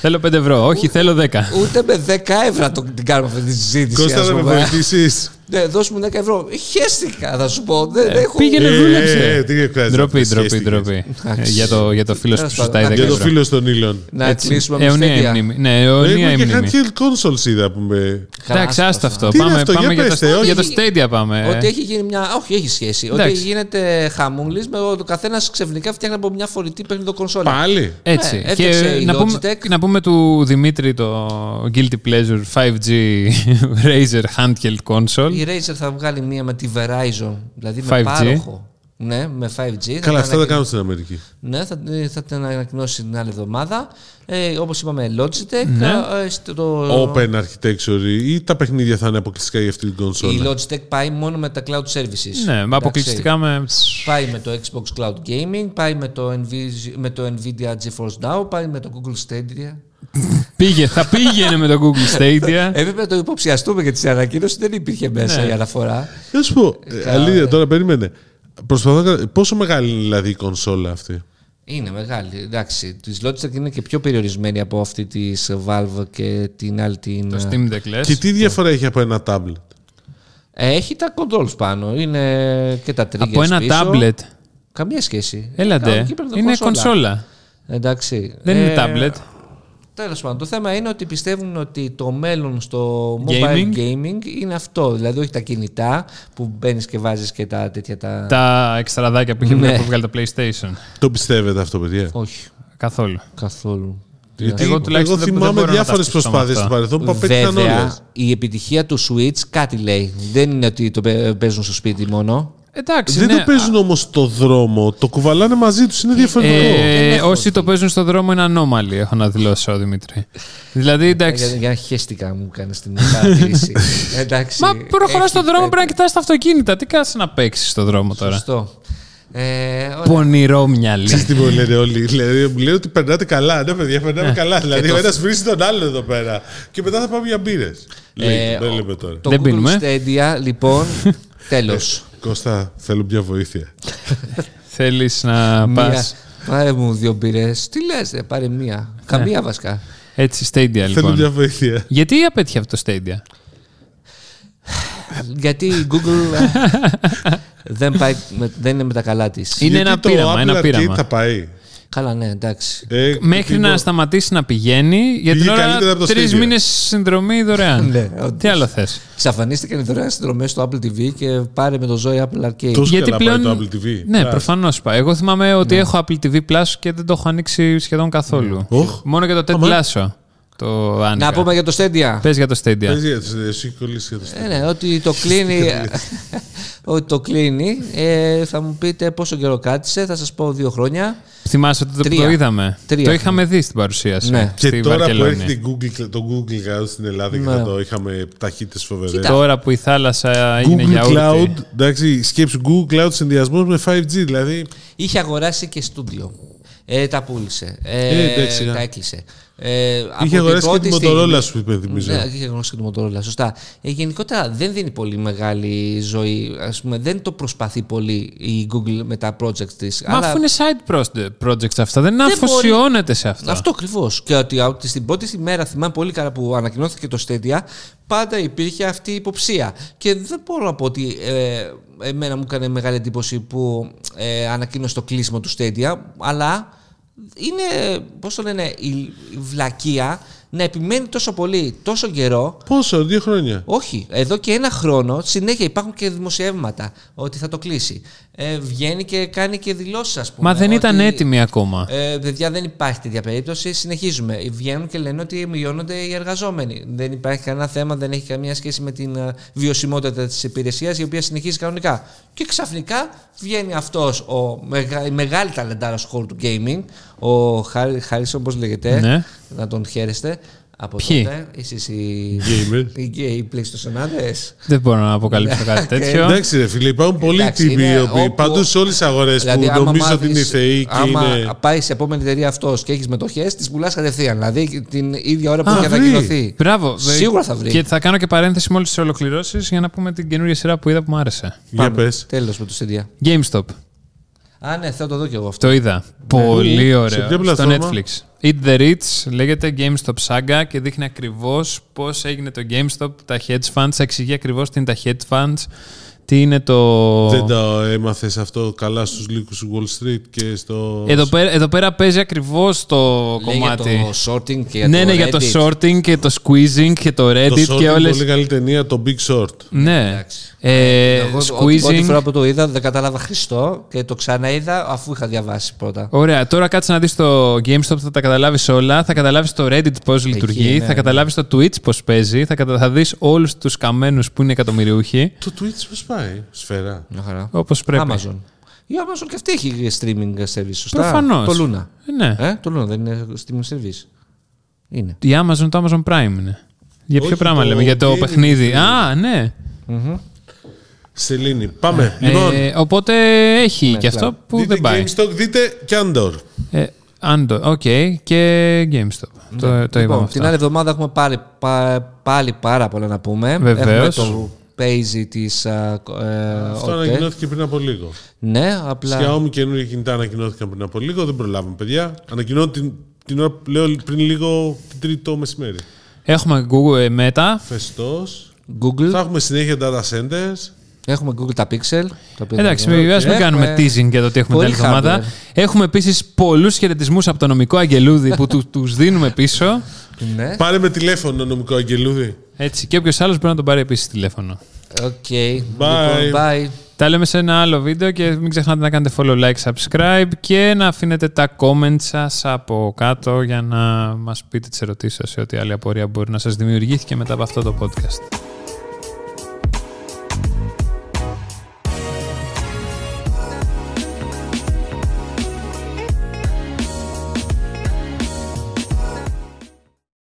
Θέλω 5 ευρώ. Όχι, θέλω 10. Ούτε με 10 ευρώ το, την κάνουμε αυτή τη συζήτηση. Κώστα, ας θα με πούμε. βοηθήσεις. Ναι, δώσ' μου 10 ευρώ. Χαίστηκα, θα σου πω. Δεν, δεν έχω... Πήγαινε, δούλεψε. τι χρειάζεται. Ντροπή, αυτές τις ντροπή, σχέστηκες. ντροπή. Εντάξει. Ε, Για το, για το φίλο σου που Τέλος σου ζητάει 10 πάντων. Για το ευρώ. φίλο των ήλων. Να Έτσι. κλείσουμε με Αιωνία η Stadia. μνήμη. Ναι, αιωνία η Έχουμε και μνήμη. handheld consoles είδα που με. Καλά, Εντάξει, άστα άστα αυτό. Τι είναι Πάμε, αυτό, πάμε για για, πέστε, το, όχι. για το Stadia πάμε. Ότι έχει γίνει μια. Όχι, έχει σχέση. Ότι Εντάξει. γίνεται χαμούλης με ο καθένας ξαφνικά φτιάχνει από μια φορητή παιχνίδι console. Πάλι. Έτσι. Ναι, έφτιαξε και η να πούμε, Logitech. να πούμε του Δημήτρη το Guilty Pleasure 5G Razer Handheld Console. Η Razer θα βγάλει μία με τη Verizon, δηλαδή 5G. με πάροχο. Ναι, με 5G. Καλά, Θα αυτά την τα κάνουν στην Αμερική. Ναι, θα, θα την ανακοινώσει την άλλη εβδομάδα. Ε, Όπως είπαμε, Logitech. Ναι. ε, στο, Open architecture ή τα παιχνίδια θα είναι αποκλειστικά για αυτή την Η κονσόλα. Logitech πάει μόνο με τα cloud services. Ναι, Εντάξει. αποκλειστικά με. Πάει με το Xbox Cloud Gaming, πάει με το, Nvidia, με το Nvidia GeForce Now, πάει με το Google Stadia. Πήγε, θα πήγαινε με το Google Stadia. Έπρεπε να το υποψιαστούμε γιατί στην ανακοίνωση δεν υπήρχε μέσα Ναι. η αναφορά. Να σου πω, ε, Καλά, αλήθεια, ναι. τώρα περίμενε. Προσπαθώ να... Πόσο μεγάλη είναι δηλαδή η κονσόλα αυτή; Είναι μεγάλη. Εντάξει, της Logitech είναι και πιο περιορισμένη από αυτή της Valve και την άλλη την. Το Steam Deck λες. Και τι διαφορά έχει από ένα tablet; Ε, έχει τα controls πάνω. Είναι και τα triggers Από ένα πίσω. tablet; Καμία σχέση. Έλατε. Εκεί πρέπει να Είναι κονσόλα. κονσόλα. Εντάξει. Δεν είναι Ε, tablet. Τέλος πάντων, το θέμα είναι ότι πιστεύουν ότι το μέλλον στο Gaming. mobile gaming είναι αυτό. Δηλαδή, όχι τα κινητά που μπαίνεις και βάζεις και τα τέτοια τα. Τα εξτραδάκια που είχε Ναι. βγει που βγάλει το PlayStation. Το πιστεύετε αυτό, παιδιά; Όχι, Καθόλου. καθόλου. Γιατί Εγώ εγώ, τουλάχιστον δεν- δεν θυμάμαι μπορώ να διάφορες ταυτιστώ με προσπάθειες αυτά. του παρελθόν που απέκτησαν όλες. Βέβαια, η επιτυχία του Switch κάτι λέει. Δεν είναι ότι το παί- παίζουν στο σπίτι μόνο. Εντάξει, Δεν ναι. το παίζουν όμως στο δρόμο. Το κουβαλάνε μαζί τους. Είναι διαφορετικό. Ε, Δεν έχω όσοι το παίζουν στον δρόμο είναι ανώμαλοι, έχω να δηλώσω, Δημήτρη. δηλαδή, Για, εντάξει. για να χαίστηκα μου κάνεις την παρατήρηση. Εντάξει. Μα προχωράς έχεις στον δρόμο, πέ- πρέπει να κοιτάς τα αυτοκίνητα. Τι κάτσε να παίξεις στον δρόμο τώρα; Σωστό. Ε, ωραία. Πονηρόμυαλη. Ξέρεις τι μου λένε όλοι. Δηλαδή, μου λένε ότι περνάτε καλά. Ναι, παιδιά, περνάμε καλά. Δηλαδή, το- ο ένας βρίζει τον άλλο εδώ πέρα. Και μετά θα πάμε για μπύρες. Ε, Δεν λέμε τώρα. Το Δεν Google πίνουμε. Stadia, λοιπόν, τέλος. Κώστα, θέλω μια βοήθεια. Θέλεις να Μία. πας; Πάρε μου δύο μπύρες. Τι λες, ρε, πάρε μία. Καμία βασικά. Έτσι, Stadia Θέλω λοιπόν. μια βοήθεια. Γιατί απέτυχε αυτό το Stadia; Γιατί η Google ε, δεν, πάει, με- δεν είναι με τα καλά της. Είναι Γιατί ένα το πείραμα, Apple ένα Arcade πείραμα. θα πάει. Καλά, ναι, εντάξει. Ε, Μέχρι τι να το- σταματήσει να πηγαίνει, για την Πήγε ώρα καλύτερα από το τρεις Stadia. μήνες συνδρομή δωρεάν. Ναι, όντως. Τι άλλο θες; Ξαφανίστηκαν οι δωρεάν συνδρομές στο Apple TV και πάρε με το ζώο Apple Arcade. Τόσο Γιατί καλά πλέον- πάει το Apple TV. Ναι, Μπράβο. προφανώς πάει. Εγώ θυμάμαι ότι έχω Apple TV Plus και δεν το έχω ανοίξει σχεδόν καθόλου. Οχ. Μόνο για το Ted Αμά. Lasso. Το άνοιγα. Να πούμε για το Stadia. Πες για το Stadia. Πες για το- Εσύ έχει κολλήσεις για το Ε, ναι, ότι το κλείνει. ότι το κλείνει. Ε, θα μου πείτε πόσο καιρό κράτησε. Θα σας πω δύο χρόνια. Θυμάσαι ότι το, Τρία. το είδαμε. Τρία το χρόνια. είχαμε δει στην παρουσίαση. Ναι. Και στη τώρα που Βαρκελόνη. έρχεται η Google, το Google Cloud στην Ελλάδα και Ναι. θα το είχαμε ταχύτητες φοβερές. Κοίτα. Τώρα που η θάλασσα έγινε Google γιαούρτι. Cloud, εντάξει, σκέψου Google Cloud συνδυασμός με 5G, δηλαδή Είχε αγοράσει και στούντιο. Ε, τα πούλησε. Ε, Ε, εντάξει, τα α. έκλεισε. Ε, από είχε την αγοράσει και πρώτη τη στιγμή- Motorola σου υπενθυμίζω. Ναι, είχε αγοράσει και τη Motorola, σωστά. Ε, γενικότερα δεν δίνει πολύ μεγάλη ζωή. Ας πούμε, δεν το προσπαθεί πολύ η Google με τα projects της. Μα αφού είναι side project- projects αυτά, δεν, αφοσιώνεται σε αυτά. Αυτό ακριβώς. Και ότι, ότι στην πρώτη μέρα θυμάμαι πολύ καλά που ανακοινώθηκε το Stadia, πάντα υπήρχε αυτή η υποψία. Και δεν μπορώ να πω ότι ε, εμένα μου έκανε μεγάλη εντύπωση που ε, ανακοίνωσε το κλείσιμο του Stadia, αλλά είναι, πώς το λένε, η, η βλακεία να επιμένει τόσο πολύ, τόσο καιρό Πόσο, δύο χρόνια; όχι, εδώ και ένα χρόνο συνέχεια υπάρχουν και δημοσιεύματα ότι θα το κλείσει. Ε, βγαίνει και κάνει και δηλώσεις, ας πούμε. Μα δεν ήταν ότι, έτοιμοι ακόμα. Ε, παιδιά, δεν υπάρχει τέτοια περίπτωση. Συνεχίζουμε. Βγαίνουν και λένε ότι μειώνονται οι εργαζόμενοι. Δεν υπάρχει κανένα θέμα, δεν έχει καμία σχέση με την ε, βιωσιμότητα της υπηρεσίας, η οποία συνεχίζει κανονικά. Και ξαφνικά βγαίνει αυτός η μεγάλη ταλεντάρα του χώρου του gaming, ο Χάρισον, όπω λέγεται. Ναι. Να τον χαίρεστε. Από Ποιοι; τότε, εσείς οι, Gamer. οι, οι PlayStationάδες. Δεν μπορώ να αποκαλύψω κάτι τέτοιο. Εντάξει, ρε φίλε, υπάρχουν πολλοί Εντάξει, τύποι είναι οι οποίοι όπου- παντού σε όλες τις αγορές Δηλαδή, που άμα νομίζω ότι είναι μάθεις- θεοί και άμα είναι. πάει σε επόμενη εταιρεία αυτός και έχεις μετοχές, τις πουλάς κατευθείαν. Δηλαδή την ίδια ώρα που Α, έχει βρει. ανακοινωθεί. Μπράβο. Σίγουρα θα βρει. Και θα κάνω και παρένθεση μόλις τις ολοκληρώσεις για να πούμε την καινούργια σειρά που είδα που μου άρεσε. Για πες. Τέλος με το Stadia. GameStop. Α, ναι, θα το δω κι εγώ αυτό. Το είδα. Πολύ Σε ωραίο. ποια Στο πλατφόρμα; Netflix. Eat the Rich λέγεται GameStop Saga και δείχνει ακριβώς πώς έγινε το GameStop, τα hedge funds. Εξηγεί ακριβώς τι είναι τα hedge funds, τι είναι το. Δεν το έμαθες αυτό καλά στους λύκους του Wall Street και στο. Εδώ πέρα, εδώ πέρα παίζει ακριβώς το Λέει για κομμάτι. το sorting και για ναι, το ναι, για το Reddit. sorting και το squeezing και το Το Reddit Short και είναι όλες... πολύ καλή ταινία, το Big Short. Ναι. Εντάξει. Ε, Εγώ ό,τι πρώτη squeezing. φορά που το είδα δεν κατάλαβα Χριστό και το ξαναείδα αφού είχα διαβάσει πρώτα. Ωραία, τώρα κάτσε να δεις το GameStop, θα τα καταλάβεις όλα, θα καταλάβεις το Reddit πώς λειτουργεί, ναι, θα ναι. καταλάβεις το Twitch πώς παίζει, θα, κατα... θα δεις όλους τους καμένους που είναι εκατομμυριούχοι, Το Twitch πώς πάει, σφαίρα. Μια χαρά. όπως πρέπει. Amazon. Η Amazon και αυτή έχει streaming service, σωστά; Προφανώς. Το Luna. Ε, ναι. Ε, το Luna δεν είναι streaming service. Είναι. Η Amazon το Amazon Prime είναι. Για ποιο Όχι, πράγμα το λέμε, για το gaming παιχνίδι. streaming. Α, ναι. Σελήνη. Πάμε. Λοιπόν, Ε, οπότε έχει Ναι, και αυτό clar. που δείτε δεν πάει. GameStop, δείτε και Andor. Ε, Ando, οκ, και GameStop. Το, το είπαμε Λοιπόν, αυτό. την άλλη εβδομάδα έχουμε πάλι, πά- πάλι πάρα πολλά να πούμε. Βεβαίως. Έχουμε το παίζει τις... α, ε, Αυτό OTE. ανακοινώθηκε πριν από λίγο. Ναι, απλά... Xiaomi καινούργια κινητά ανακοινώθηκαν πριν από λίγο. Δεν προλάβαμε, παιδιά. Ανακοινώνω την, την ώρα που λέω πριν λίγο την τρίτη το μεσημέρι. Έχουμε Google ε, Meta. Φεστός. Google. Θα έχουμε συνέχεια data centers. Έχουμε Google τα Pixel. τα οποία Εντάξει, δεν- μην, ας μην Έχουμε- κάνουμε teasing για το τι έχουμε πολύ την άλλη εβδομάδα. hardware. Έχουμε επίσης πολλούς χαιρετισμούς από τον νομικό Αγγελούδη που του τους δίνουμε πίσω. Ναι. Πάρε με τηλέφωνο, νομικό αγγελούδι. Έτσι, και όποιος άλλος μπορεί να τον πάρει επίσης τηλέφωνο. Οκ. Bye. Λοιπόν, bye. Τα λέμε σε ένα άλλο βίντεο και μην ξεχνάτε να κάνετε follow, like, subscribe και να αφήνετε τα comments σας από κάτω για να μας πείτε τις ερωτήσεις σας σε ό,τι άλλη απορία μπορεί να σας δημιουργήθηκε μετά από αυτό το podcast.